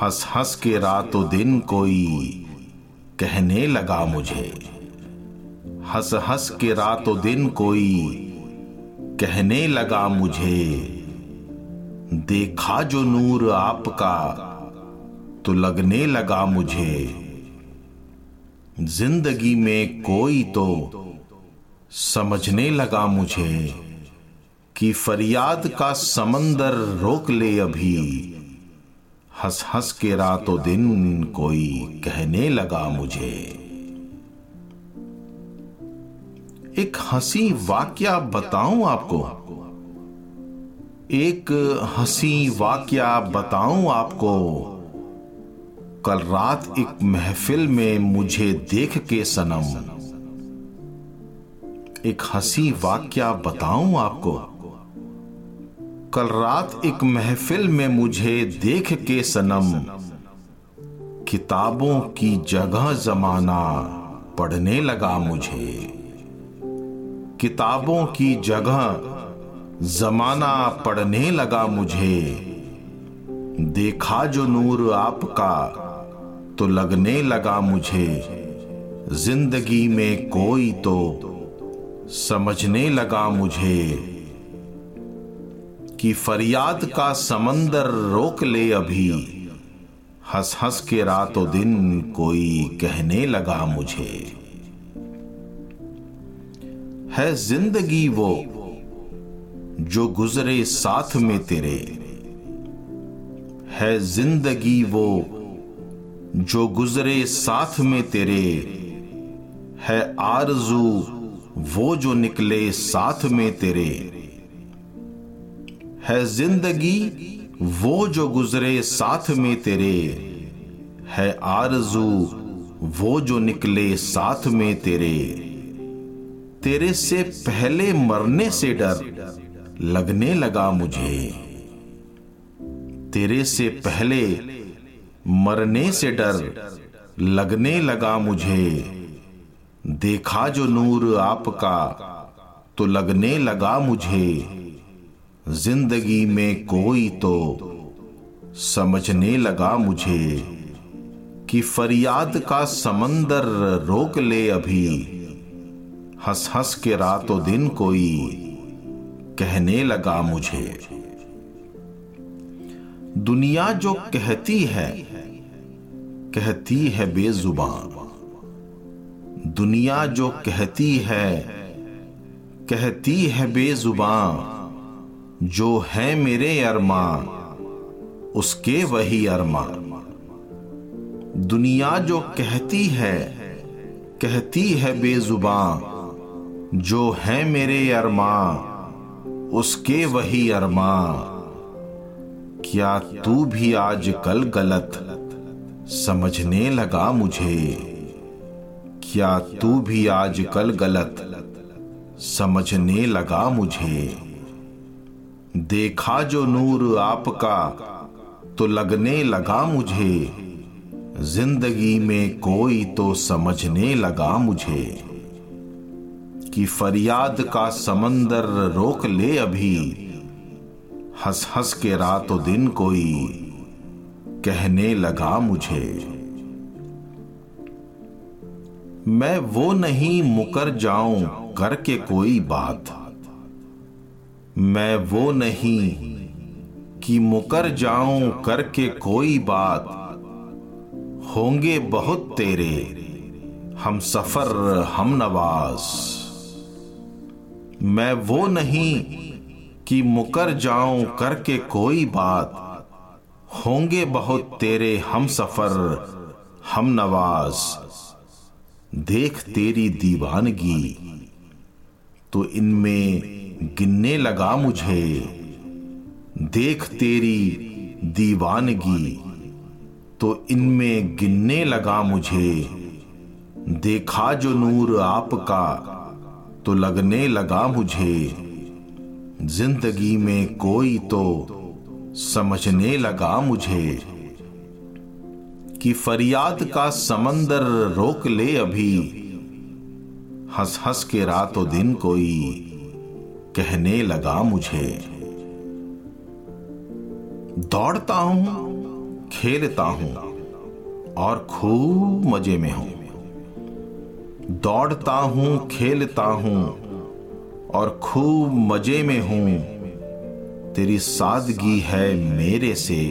हंस हंस के रातों दिन कोई कहने लगा मुझे हंस हंस के रातों दिन कोई कहने लगा मुझे, देखा जो नूर आपका तो लगने लगा मुझे, ज़िंदगी में कोई तो समझने लगा मुझे कि फरियाद का समंदर रोक ले अभी। हंस हंस के रातों दिन कोई कहने लगा मुझे। एक हँसी वाक्या बताऊँ आपको? एक हँसी वाक्या बताऊँ आपको? कल रात एक महफिल में मुझे देख के सनम। एक हँसी वाक्या बताऊँ आपको? कल रात एक महफिल में मुझे देख के सनम, किताबों की जगह जमाना पढ़ने लगा मुझे। किताबों की जगह जमाना पढ़ने लगा मुझे। देखा जो नूर आपका तो लगने लगा मुझे। ज़िंदगी में कोई तो समझने लगा मुझे। कि फरियाद का समंदर रोक ले अभी। हंस हंस के रातों दिन कोई कहने लगा मुझे। है ज़िंदगी वो जो गुजरे साथ में तेरे। है ज़िंदगी वो जो गुजरे साथ में तेरे। है आरज़ू वो जो निकले साथ में तेरे। है ज़िंदगी वो जो गुजरे साथ में तेरे, है आरज़ू वो जो निकले साथ में तेरे। तेरे से पहले मरने से डर लगने लगा मुझे। तेरे से पहले मरने से डर लगने लगा मुझे। देखा जो नूर आपका तो लगने लगा मुझे। ज़िंदगी में कोई तो समझने लगा मुझे कि फरियाद का समंदर रोक ले अभी। हंस हंस के रातों दिन कोई कहने लगा मुझे। दुनिया जो कहती है कहती है बेजुबान। दुनिया जो कहती है कहती है बेजुबान। जो है मेरे अरमा उसके वही अरमा दुनिया जो कहती है कहती है बेजुबान, जो है मेरे अरमा उसके वही अरमा क्या तू भी आज कल गलत समझने लगा मुझे? क्या तू भी आजकल गलत समझने लगा मुझे? देखा जो नूर आपका तो लगने लगा मुझे। ज़िंदगी में कोई तो समझने लगा मुझे, कि फरियाद का समंदर रोक ले अभी। हंस हंस के रातों दिन कोई कहने लगा मुझे। मैं वो नहीं मुकर जाऊँ करके कोई बात। मैं वो नहीं कि मुकर जाऊँ करके कोई बात। होंगे बहुत तेरे, हम सफ़र, हम नवाज़। मैं वो नहीं कि मुकर जाऊँ करके कोई बात। होंगे बहुत तेरे, हम सफ़र, हम नवाज़। देख तेरी दीवानगी तो इनमें गिनने लगा मुझे, देख तेरी दीवानगी। तो इनमें गिनने लगा मुझे, देखा जो नूर आपका तो लगने लगा मुझे। ज़िंदगी में कोई तो समझने लगा मुझे, कि फरियाद का समंदर रोक ले अभी हंस हंस के रातों दिन कोई। कहने लगा मुझे, दौड़ता हूँ, खेलता हूँ और खूब मज़े में हूँ। दौड़ता हूँ, खेलता हूँ और खूब मज़े में हूँ। तेरी सादगी है मेरे से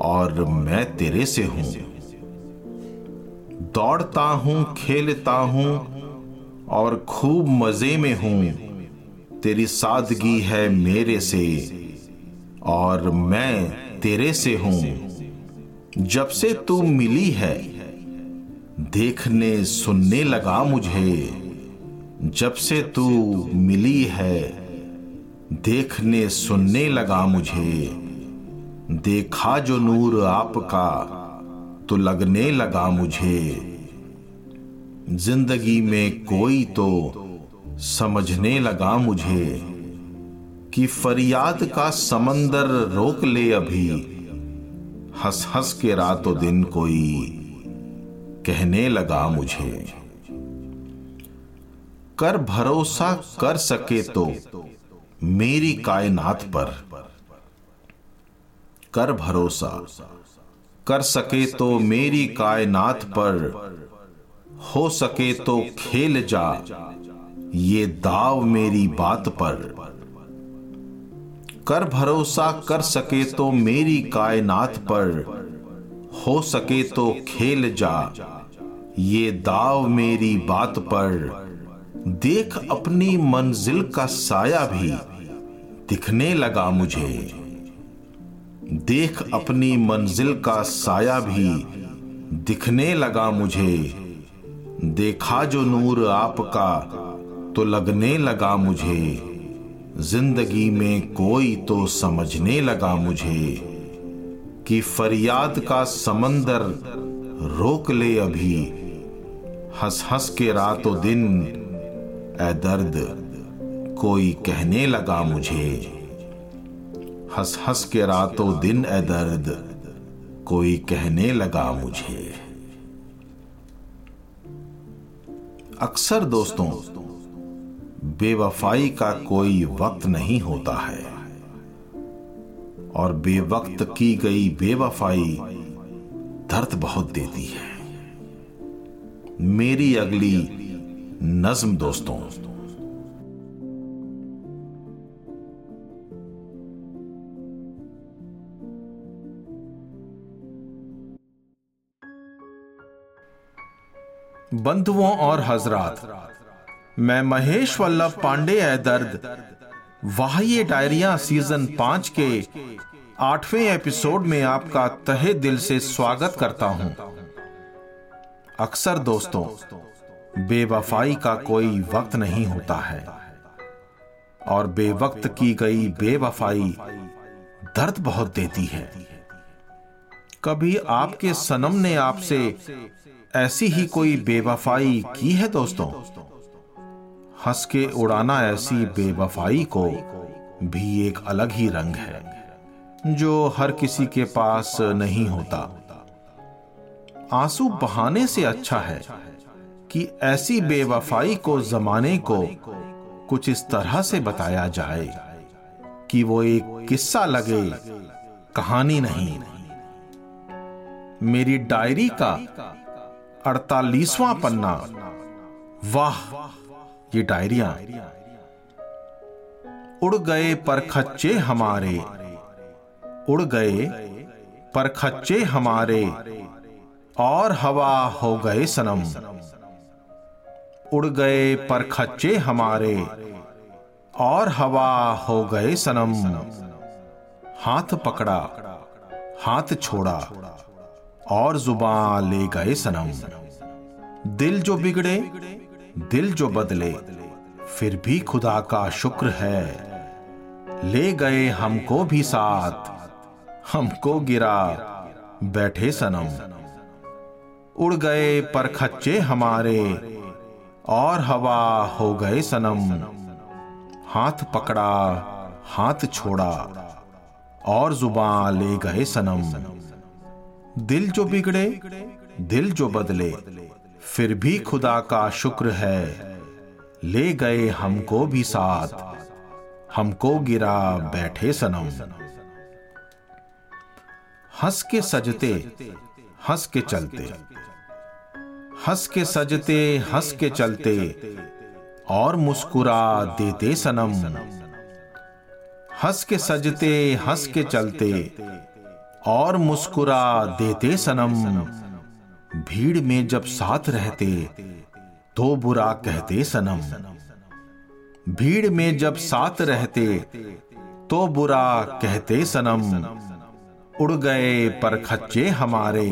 और मैं तेरे से हूँ। दौड़ता हूँ, खेलता हूँ और खूब मज़े में हूँ। तेरी सादगी है मेरे से, और मैं तेरे से हूँ। जब से तू मिली है, देखने सुनने लगा मुझे। जब से तू मिली है, देखने सुनने लगा मुझे। देखा जो नूर आपका तो लगने लगा मुझे। ज़िंदगी में कोई तो समझने लगा मुझे कि फरियाद का समंदर रोक ले अभी। हंस हंस के रातों दिन कोई कहने लगा मुझे। कर भरोसा कर सके तो मेरी कायनात पर। कर भरोसा कर सके तो मेरी कायनात पर। हो सके तो खेल जा। ये दाव मेरी बात पर। कर भरोसा कर सके तो मेरी कायनात पर। हो सके तो खेल जा। ये दाव मेरी बात पर। देख अपनी मंजिल का साया भी दिखने लगा मुझे। देख अपनी मंजिल का साया भी दिखने लगा मुझे। देखा जो नूर आपका तो लगने लगा मुझे। ज़िंदगी में कोई तो समझने लगा मुझे कि फरियाद का समंदर रोक ले अभी। हंस हंस के रातों दिन ए दर्द कोई कहने लगा मुझे। हंस हंस के रातों दिन ए दर्द कोई कहने लगा मुझे। अक्सर दोस्तों बेवफाई का कोई वक्त नहीं होता है। और बेवक्त की गई बेवफाई दर्द बहुत देती है। मेरी अगली नज्म दोस्तों। बंधुओं और हजरात मैं महेश वल्लभ पांडे है दर्द। वाह्य डायरिया सीज़न पाँच के आठवें एपिसोड में आपका तहे दिल से स्वागत करता हूँ। अक्सर दोस्तों, बेवफाई का कोई वक्त नहीं होता है। और बेवक्त की गई बेवफाई दर्द बहुत देती है। कभी आपके सनम ने आपसे ऐसी ही कोई बेवफाई की है दोस्तों? हंस के उड़ाना ऐसी बेवफाई को भी एक अलग ही रंग है जो हर किसी के पास नहीं होता। आँसू बहाने से अच्छा है कि ऐसी बेवफाई को जमाने को कुछ इस तरह से बताया जाए कि वो एक किस्सा लगे कहानी नहीं। मेरी डायरी का अड़तालीसवां पन्ना। वाह ये डायरिया। उड़ गए पर खच्चे हमारे। उड़ गए पर खच्चे हमारे। और हवा हो गए सनम। उड़ गए पर खच्चे हमारे। और हवा हो गए सनम। हाथ पकड़ा, हाथ छोड़ा, और ज़ुबान ले गए सनम। दिल जो बिगड़े दिल जो बदले, फिर भी खुदा का शुक्र है। ले गए हमको भी साथ, हमको गिरा, बैठे सनम। उड़ गए पर खच्चे हमारे, और हवा हो गए सनम। हाथ पकड़ा, हाथ छोड़ा, और ज़ुबान ले गए सनम। दिल जो बिगड़े, दिल जो बदले फिर भी खुदा का शुक्र है। ले गए हमको भी साथ। हमको गिरा बैठे सनम। हंस के सजते हंस के चलते। हंस के सजते हंस के चलते। और मुस्कुरा देते सनम। हंस के सजते हंस के चलते। और मुस्कुरा देते सनम। भीड़ में जब साथ रहते तो बुरा कहते सनम। भीड़ में जब साथ रहते तो बुरा कहते सनम। उड़ गए पर खच्चे हमारे,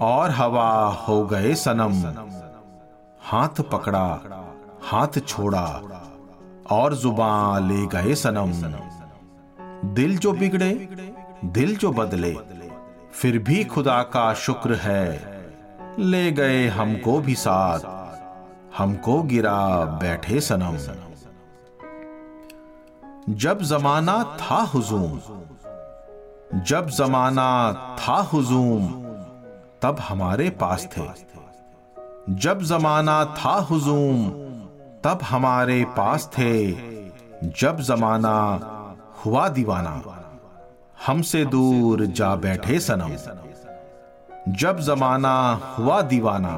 और हवा हो गए सनम। हाथ पकड़ा, हाथ छोड़ा, और ज़ुबान ले गए सनम। दिल जो बिगड़े, दिल जो बदले फिर भी खुदा का शुक्र है। ले गए हमको भी साथ। हमको गिरा बैठे सनम। जब जमाना था हुजूम, जब जमाना था हुजूम, तब हमारे पास थे। जब जमाना था हुजूम, तब हमारे पास थे। जब जमाना हुआ दीवाना। हमसे दूर जा बैठे सनम। जब जमाना हुआ दीवाना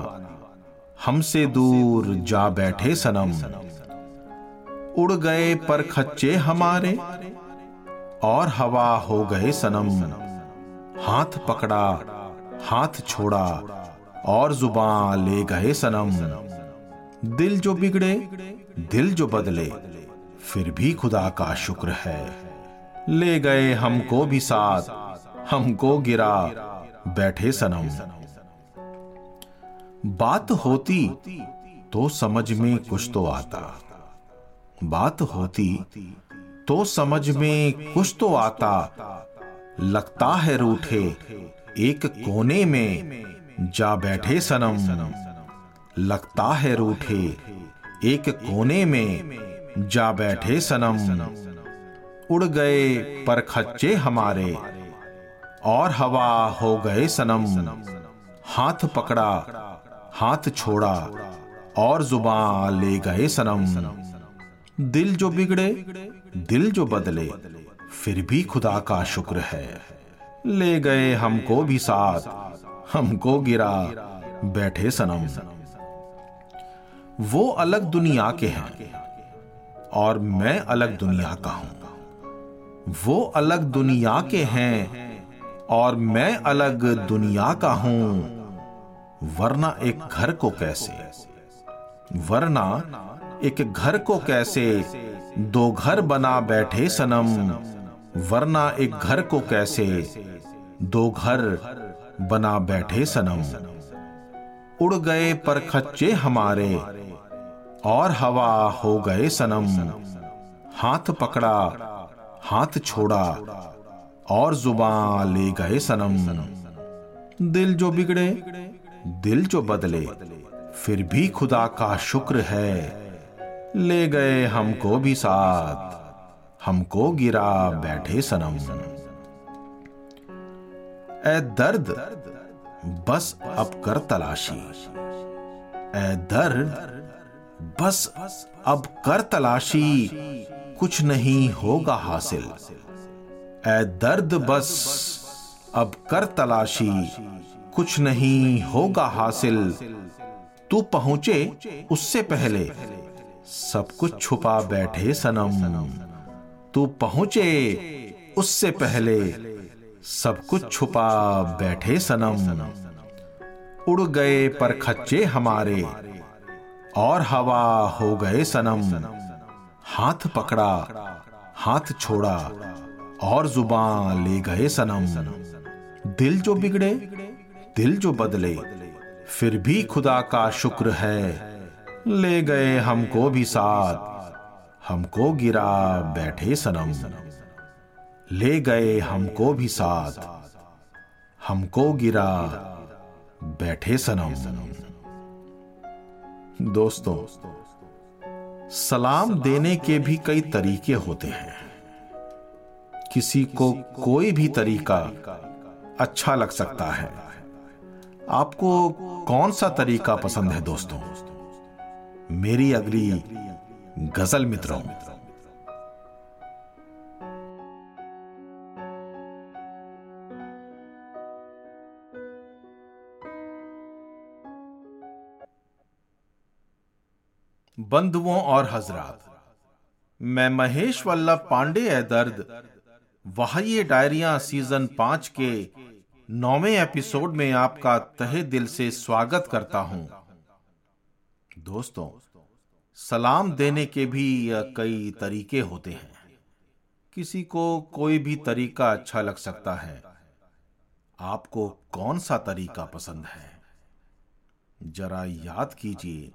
हमसे दूर जा बैठे सनम। उड़ गए पर खच्चे हमारे और हवा हो गए सनम। हाथ पकड़ा हाथ छोड़ा और ज़ुबान ले गए सनम। दिल जो बिगड़े दिल जो बदले फिर भी खुदा का शुक्र है। ले गए हमको भी साथ, हमको गिरा, बैठे सनम। बात होती तो समझ में कुछ तो आता। बात होती तो समझ में कुछ तो आता। लगता है रूठे एक कोने में जा बैठे सनम। लगता है रूठे एक कोने में जा बैठे सनम। उड़ गए पर खच्चे हमारे। और हवा हो गए सनम। हाथ पकड़ा, हाथ छोड़ा, और ज़ुबान ले गए सनम। दिल जो बिगड़े, दिल जो बदले, फिर भी खुदा का शुक्र है। ले गए हमको भी साथ, हमको गिरा, बैठे सनम। वो अलग दुनिया के हैं, और मैं अलग दुनिया का हूँ। वो अलग दुनिया के हैं और मैं अलग दुनिया का हूँ। वरना एक घर को कैसे? वरना एक घर को कैसे दो घर बना बैठे सनम? वरना एक घर को कैसे दो घर बना बैठे सनम? उड़ गए पर खच्चे हमारे और हवा हो गए सनम। हाथ पकड़ा हाथ छोड़ा और ज़ुबान ले गए सनम। दिल जो बिगड़े, दिल जो बदले, फिर भी खुदा का शुक्र है। ले गए हमको भी साथ, हमको गिरा बैठे सनम। ए दर्द, बस अब कर तलाशी। ए दर्द, बस अब कर तलाशी। कुछ नहीं होगा हासिल। ए दर्द बस, अब कर तलाशी, कुछ नहीं होगा हासिल। तू पहुँचे उससे पहले, सब कुछ छुपा बैठे सनम। तू पहुँचे उससे पहले, सब कुछ छुपा बैठे सनम। उड़ गए पर खच्चे हमारे, और हवा हो गए सनम। हाथ पकड़ा, हाथ छोड़ा और ज़ुबान ले गए सनम। दिल जो बिगड़े, दिल जो बदले, फिर भी खुदा का शुक्र है। ले गए हमको भी साथ, हमको गिरा बैठे सनम। ले गए हमको भी साथ, हमको गिरा बैठे सनम। दोस्तों सलाम देने के भी कई तरीके होते हैं। किसी को कोई भी तरीका अच्छा लग सकता है। आपको कौन सा तरीका पसंद है दोस्तों? मेरी अगली गज़ल मित्रों। बंधुओं और हजरात। मैं महेश वल्लभ पांडे है दर्द। वहाये डायरिया सीज़न पाँच के नौवे एपिसोड में आपका तहे दिल से स्वागत करता हूँ। दोस्तों, सलाम देने के भी कई तरीके होते हैं। किसी को कोई भी तरीका अच्छा लग सकता है। आपको कौन सा तरीका पसंद है? जरा याद कीजिए।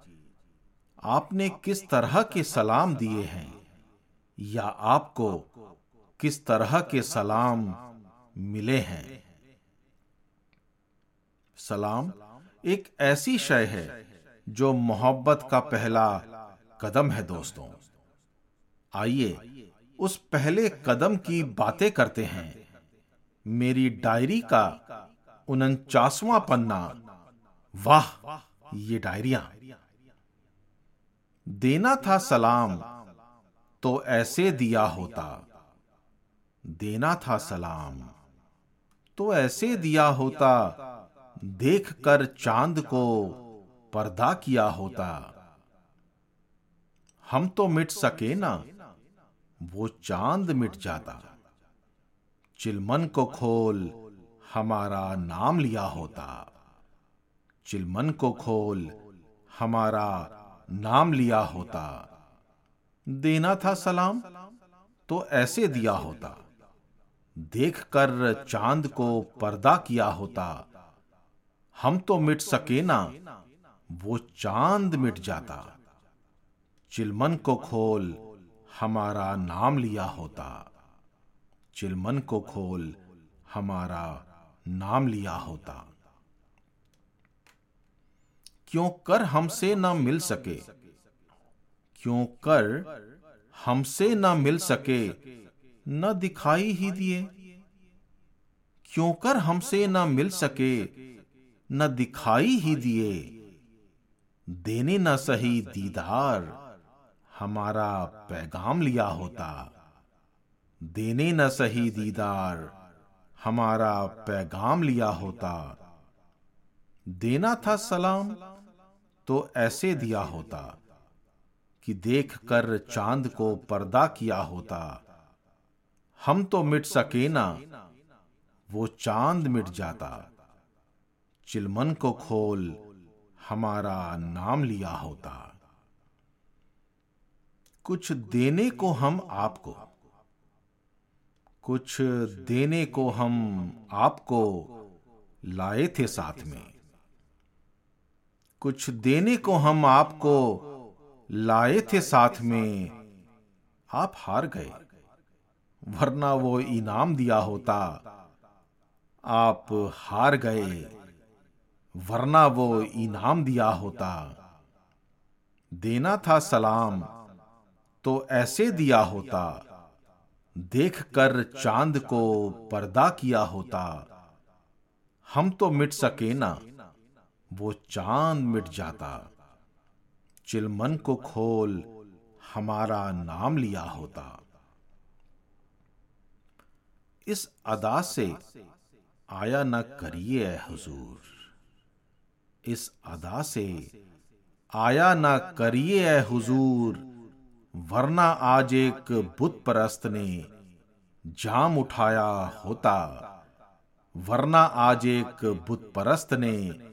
आपने किस तरह के सलाम दिए हैं? या आपको किस तरह के सलाम मिले हैं? सलाम एक ऐसी शय है जो मोहब्बत का पहला कदम है दोस्तों। आइए उस पहले कदम की बातें करते हैं। मेरी डायरी का उनचासवां पन्ना। वाह, ये डायरिया। देना था सलाम तो ऐसे दिया होता। देना था सलाम तो ऐसे दिया होता। देखकर चाँद को पर्दा किया होता। हम तो मिट सके ना, वो चाँद मिट जाता। चिलमन को खोल हमारा नाम लिया होता। चिलमन को खोल हमारा नाम लिया होता। देना था सलाम तो ऐसे दिया होता। देखकर चाँद को पर्दा किया होता। हम तो मिट सके ना, वो चाँद मिट जाता। चिलमन को खोल हमारा नाम लिया होता। चिलमन को खोल हमारा नाम लिया होता। क्यों कर हमसे ना मिल सके? क्यों कर हमसे ना मिल सके? न दिखाई ही दिए। क्यों कर हमसे ना मिल सके? न दिखाई ही दिए। देने न सही दीदार हमारा पैगाम लिया होता। देने न सही दीदार हमारा पैगाम लिया होता। देना था सलाम तो ऐसे दिया होता कि देख कर चाँद को पर्दा किया होता। हम तो मिट सके ना, वो चाँद मिट जाता। चिलमन को खोल हमारा नाम लिया होता। कुछ देने को हम आपको, कुछ देने को हम आपको लाए थे साथ में। कुछ देने को हम आपको लाए थे साथ में। आप हार गए, वरना वो इनाम दिया होता। आप हार गए, वरना वो इनाम दिया होता। देना था सलाम तो ऐसे दिया होता। देखकर चाँद को पर्दा किया होता। हम तो मिट सके ना। वो चाँद मिट जाता। चिलमन को खोल हमारा नाम लिया होता। इस अदा से आया न करिए हुजूर। इस अदा से आया न करिए हुजूर, वरना आज एक बुत परस्त ने जाम उठाया होता। वरना आज एक बुत परस्त ने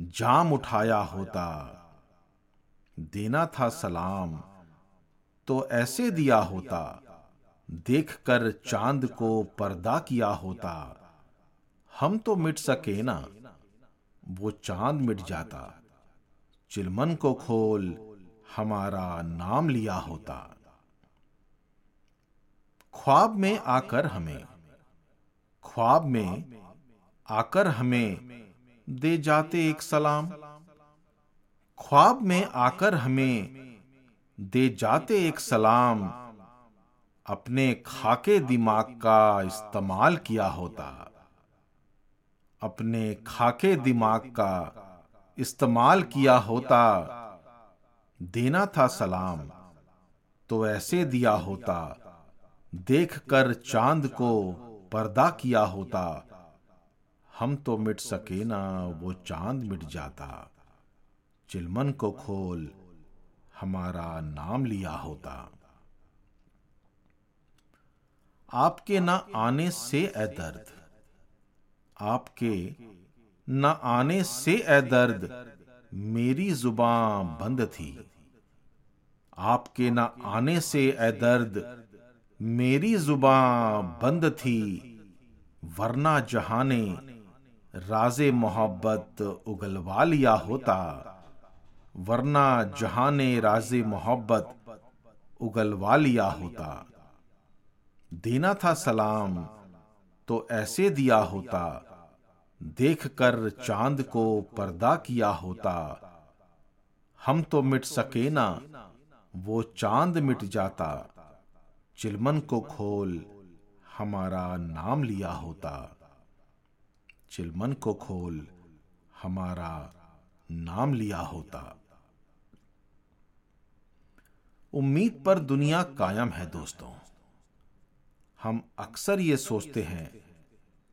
जाम उठाया होता। देना था सलाम तो ऐसे दिया होता। देखकर चाँद को पर्दा किया होता। हम तो मिट सके ना, वो चाँद मिट जाता। चिलमन को खोल हमारा नाम लिया होता। ख्वाब में आकर हमें, ख्वाब में आकर हमें दे जाते एक सलाम। ख्वाब में आकर हमें दे जाते एक सलाम। अपने खाके दिमाग का इस्तेमाल किया होता। अपने खाके दिमाग का इस्तेमाल किया होता। देना था सलाम। तो ऐसे दिया होता। देखकर चाँद को पर्दा किया होता। हम तो मिट सके ना वो चाँद मिट जाता। चिलमन को खोल, हमारा नाम लिया होता। आपके ना आने से ए दर्द। आपके न आने से ए दर्द, मेरी ज़ुबान बंद थी। आपके ना आने से ए दर्द, मेरी ज़ुबान बंद थी। वरना जहाने राजे मोहब्बत उगलवा लिया होता, वरना जहाँ ने राजे मोहब्बत उगलवा लिया होता। देना था सलाम तो ऐसे दिया होता। देख कर चाँद को पर्दा किया होता। हम तो मिट सके ना, वो चाँद मिट जाता। चिलमन को खोल हमारा नाम लिया होता। चिलमन को खोल हमारा नाम लिया होता। उम्मीद पर दुनिया कायम है दोस्तों। हम अक्सर ये सोचते हैं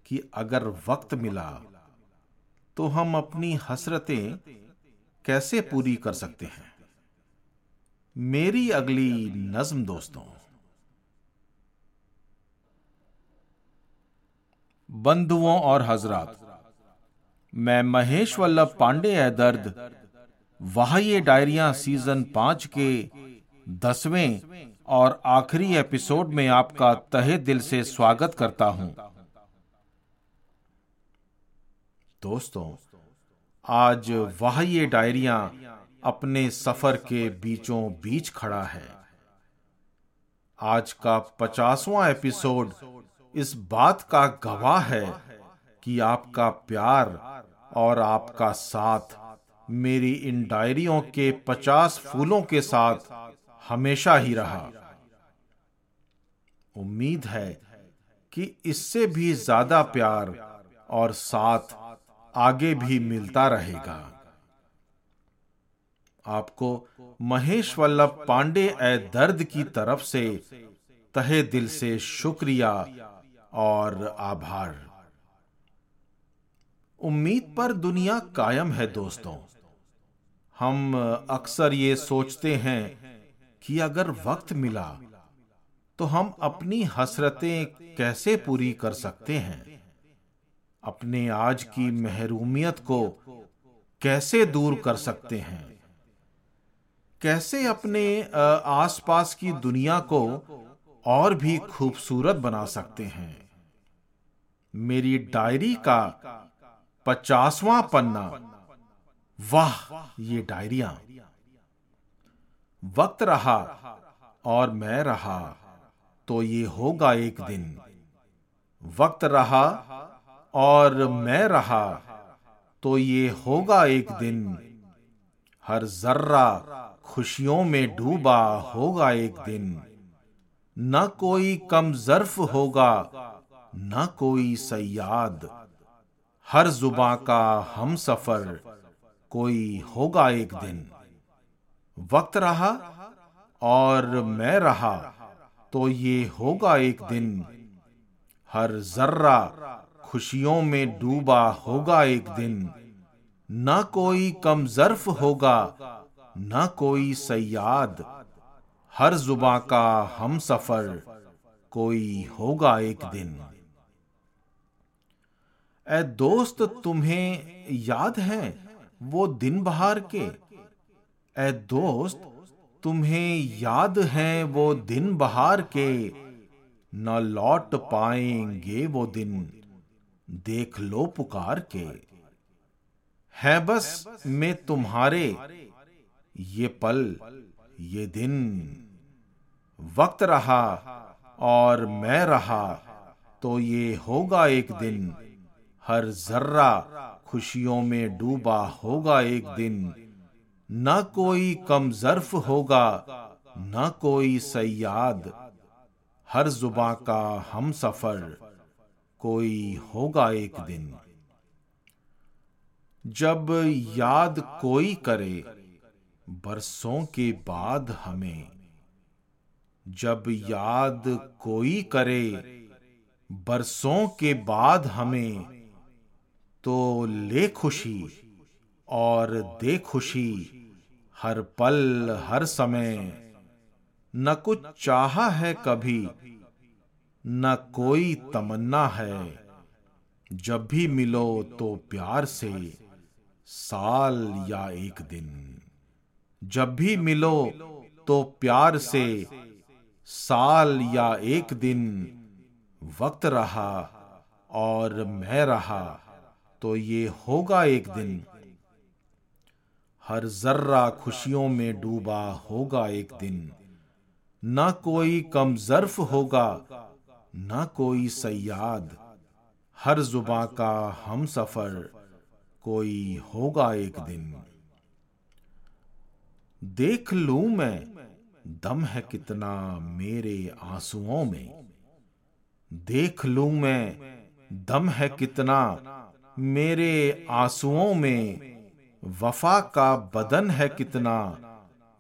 कि अगर वक्त मिला तो हम अपनी हसरतें कैसे पूरी कर सकते हैं। मेरी अगली नज्म दोस्तों बंधुओं और हजरात, मैं महेश वल्लभ पांडे है दर्द, वह ये डायरिया सीज़न पाँच के दसवें और आखिरी एपिसोड में आपका तहे दिल से स्वागत करता हूँ। दोस्तों, आज वह ये डायरिया अपने सफ़र के बीचों बीच खड़ा है। आज का पचासवां एपिसोड इस बात का गवाह है कि आपका प्यार और आपका साथ मेरी इन डायरियों के पचास फूलों के साथ हमेशा ही रहा। उम्मीद है कि इससे भी ज़्यादा प्यार और साथ आगे भी मिलता रहेगा। आपको महेश वल्लभ पांडे ए दर्द की तरफ़ से तहे दिल से शुक्रिया और आभार। उम्मीद पर दुनिया कायम है दोस्तों। हम अक्सर ये सोचते हैं कि अगर वक्त मिला तो हम अपनी हसरतें कैसे पूरी कर सकते हैं? अपने आज की महरूमियत को कैसे दूर कर सकते हैं? कैसे अपने आसपास की दुनिया को और भी खूबसूरत बना सकते हैं? मेरी डायरी का पचासवां पन्ना। वाह, ये डायरिया। वक्त रहा और मैं रहा तो ये होगा एक दिन। वक्त रहा और मैं रहा तो ये होगा एक दिन। हर जर्रा खुशियों में डूबा, होगा एक दिन। न कोई कम जर्फ होगा न कोई सयाद। हर जुबा का हम सफ़र कोई होगा एक दिन। वक्त रहा और मैं रहा तो ये होगा एक दिन। हर जर्रा खुशियों में डूबा होगा एक दिन। न कोई कम जर्फ होगा, न कोई सयाद। हर जुबा का हम सफ़र कोई होगा एक दिन। ए दोस्त, तुम्हें याद है वो दिन बहार के? ए दोस्त, तुम्हें याद है वो दिन बहार के? न लौट पाएँगे वो दिन, देख लो पुकार के। है बस में तुम्हारे, ये पल, ये दिन। वक्त रहा और मैं रहा तो ये होगा एक दिन। हर जर्रा खुशियों में डूबा होगा एक दिन। न कोई कम जर्फ होगा, न कोई सयाद। हर जुबा का हम सफ़र कोई होगा एक दिन। जब याद कोई करे, बरसों के बाद हमें। जब याद कोई करे, बरसों के बाद हमें। तो ले खुशी और दे खुशी हर पल, हर समय। न कुछ चाहा है कभी, न कोई तमन्ना है। जब भी मिलो तो प्यार से साल या एक दिन। जब भी मिलो तो प्यार से साल या एक दिन। वक्त रहा और मैं रहा। तो ये होगा एक दिन। हर जर्रा खुशियों में डूबा होगा एक दिन। ना कोई कम जर्फ होगा, ना कोई सयाद। हर जुबा का हम सफ़र कोई होगा एक दिन। देख लू मैं, दम है कितना मेरे आंसुओं में। देख लू मैं, दम है कितना मेरे आंसुओं में वफा का बदन है कितना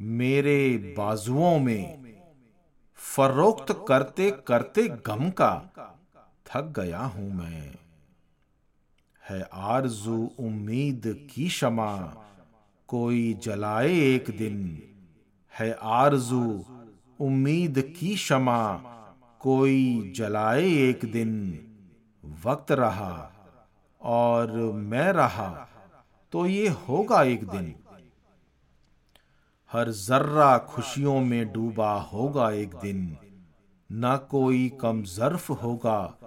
मेरे बाजुओं में। फरोख्त करते करते गम का थक गया हूँ मैं। है आरज़ू उम्मीद की शमा, कोई जलाए एक दिन। है आरज़ू उम्मीद की शमा, कोई जलाए एक दिन। वक्त रहा और मैं रहा तो ये होगा एक दिन। हर जर्रा खुशियों में डूबा होगा एक दिन। न कोई कम जर्फ होगा,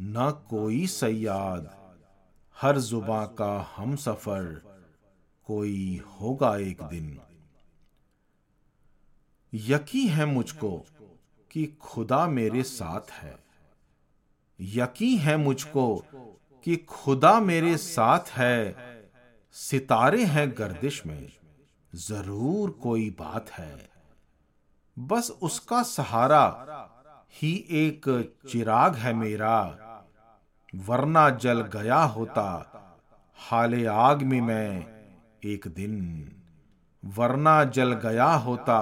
न कोई सयाद। हर जुबा का हम सफ़र कोई होगा एक दिन। यकी है मुझको कि खुदा मेरे साथ है। यकी है मुझको कि खुदा मेरे साथ है। सितारे हैं गर्दिश में। ज़रूर कोई बात है। बस उसका सहारा ही एक चिराग है मेरा। वरना जल गया होता। हाले आग में मैं एक दिन। वरना जल गया होता।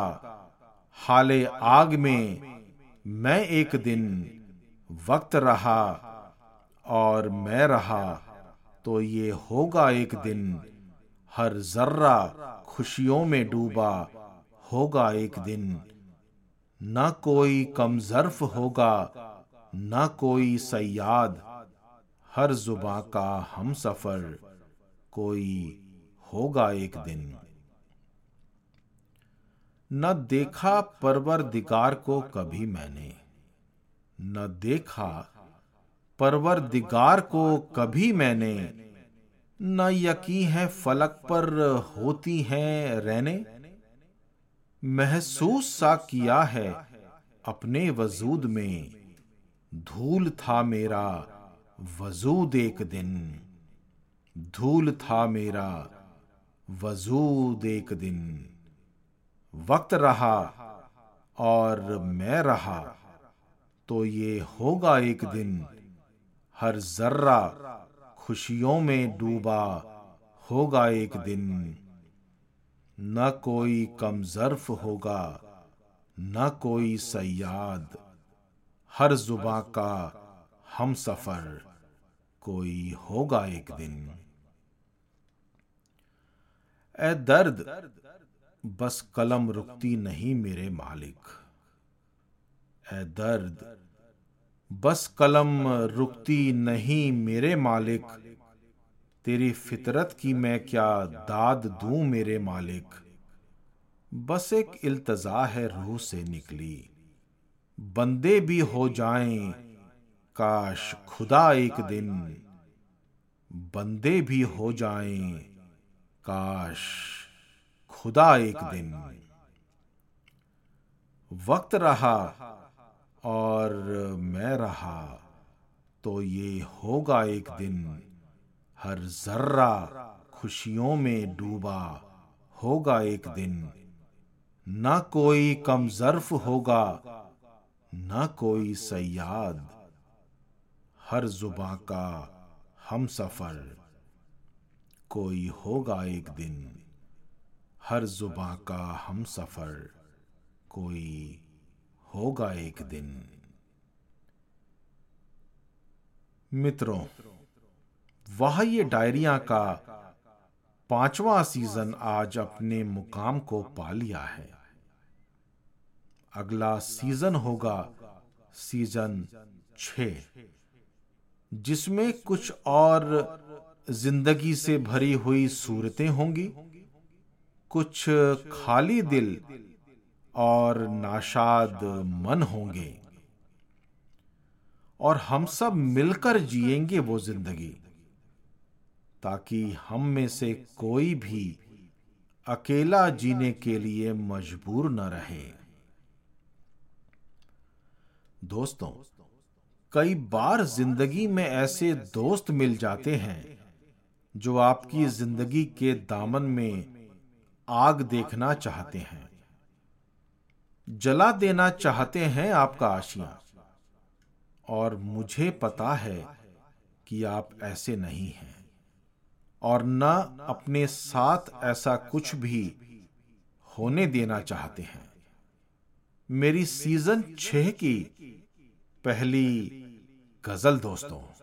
हाले आग में मैं एक दिन। वक्त रहा और मैं रहा तो ये होगा एक दिन। हर जर्रा खुशियों में डूबा, होगा एक दिन। न कोई कमजर्फ होगा, न कोई सयाद। हर जुबा का हम सफ़र, कोई होगा एक दिन। न देखा परवर दिगार को कभी मैंने, न देखा परवर दिगार को कभी मैंने न यकी है फलक पर होती हैं रहने। महसूस सा किया है अपने वजूद में। धूल था मेरा वजूद एक दिन। धूल था मेरा वजूद एक दिन। वक्त रहा और मैं रहा तो ये होगा एक दिन। हर जर्रा खुशियों में डूबा होगा एक दिन। न कोई कमजर्फ होगा, न कोई सयाद। हर जुबा का हम सफ़र कोई होगा एक दिन। ए दर्द, बस कलम रुकती नहीं मेरे मालिक। ए दर्द बस कलम रुकती नहीं मेरे मालिक। तेरी फितरत की मैं क्या दाद दूँ मेरे मालिक? बस एक इल्तजा है रूह से निकली। बंदे भी हो जाएँ, काश खुदा एक दिन। बंदे भी हो जाएँ, काश खुदा एक दिन। वक्त रहा और मैं रहा तो ये होगा एक दिन, हर जर्रा खुशियों में डूबा, होगा एक दिन। न कोई कम जर्फ होगा, न कोई सयाद, हर जुबा का हम सफ़र। कोई होगा एक दिन, हर जुबा का हम सफ़र, कोई होगा एक दिन। मित्रों, वह ये डायरिया का पांचवा सीज़न आज अपने मुकाम को पा लिया है। अगला सीज़न होगा सीज़न छ, जिसमें कुछ और ज़िंदगी से भरी हुई सूरतें होंगी, कुछ खाली दिल और नाशाद मन होंगे। और हम सब मिलकर जिएँगे वो ज़िंदगी, ताकि हम में से कोई भी अकेला जीने के लिए मजबूर न रहे। दोस्तों, कई बार ज़िंदगी में ऐसे दोस्त मिल जाते हैं, जो आपकी ज़िंदगी के दामन में आग देखना चाहते हैं। जला देना चाहते हैं आपका आशिया। और मुझे पता है कि आप ऐसे नहीं हैं। और न अपने साथ ऐसा कुछ भी होने देना चाहते हैं। मेरी सीज़न छह की पहली गज़ल दोस्तों।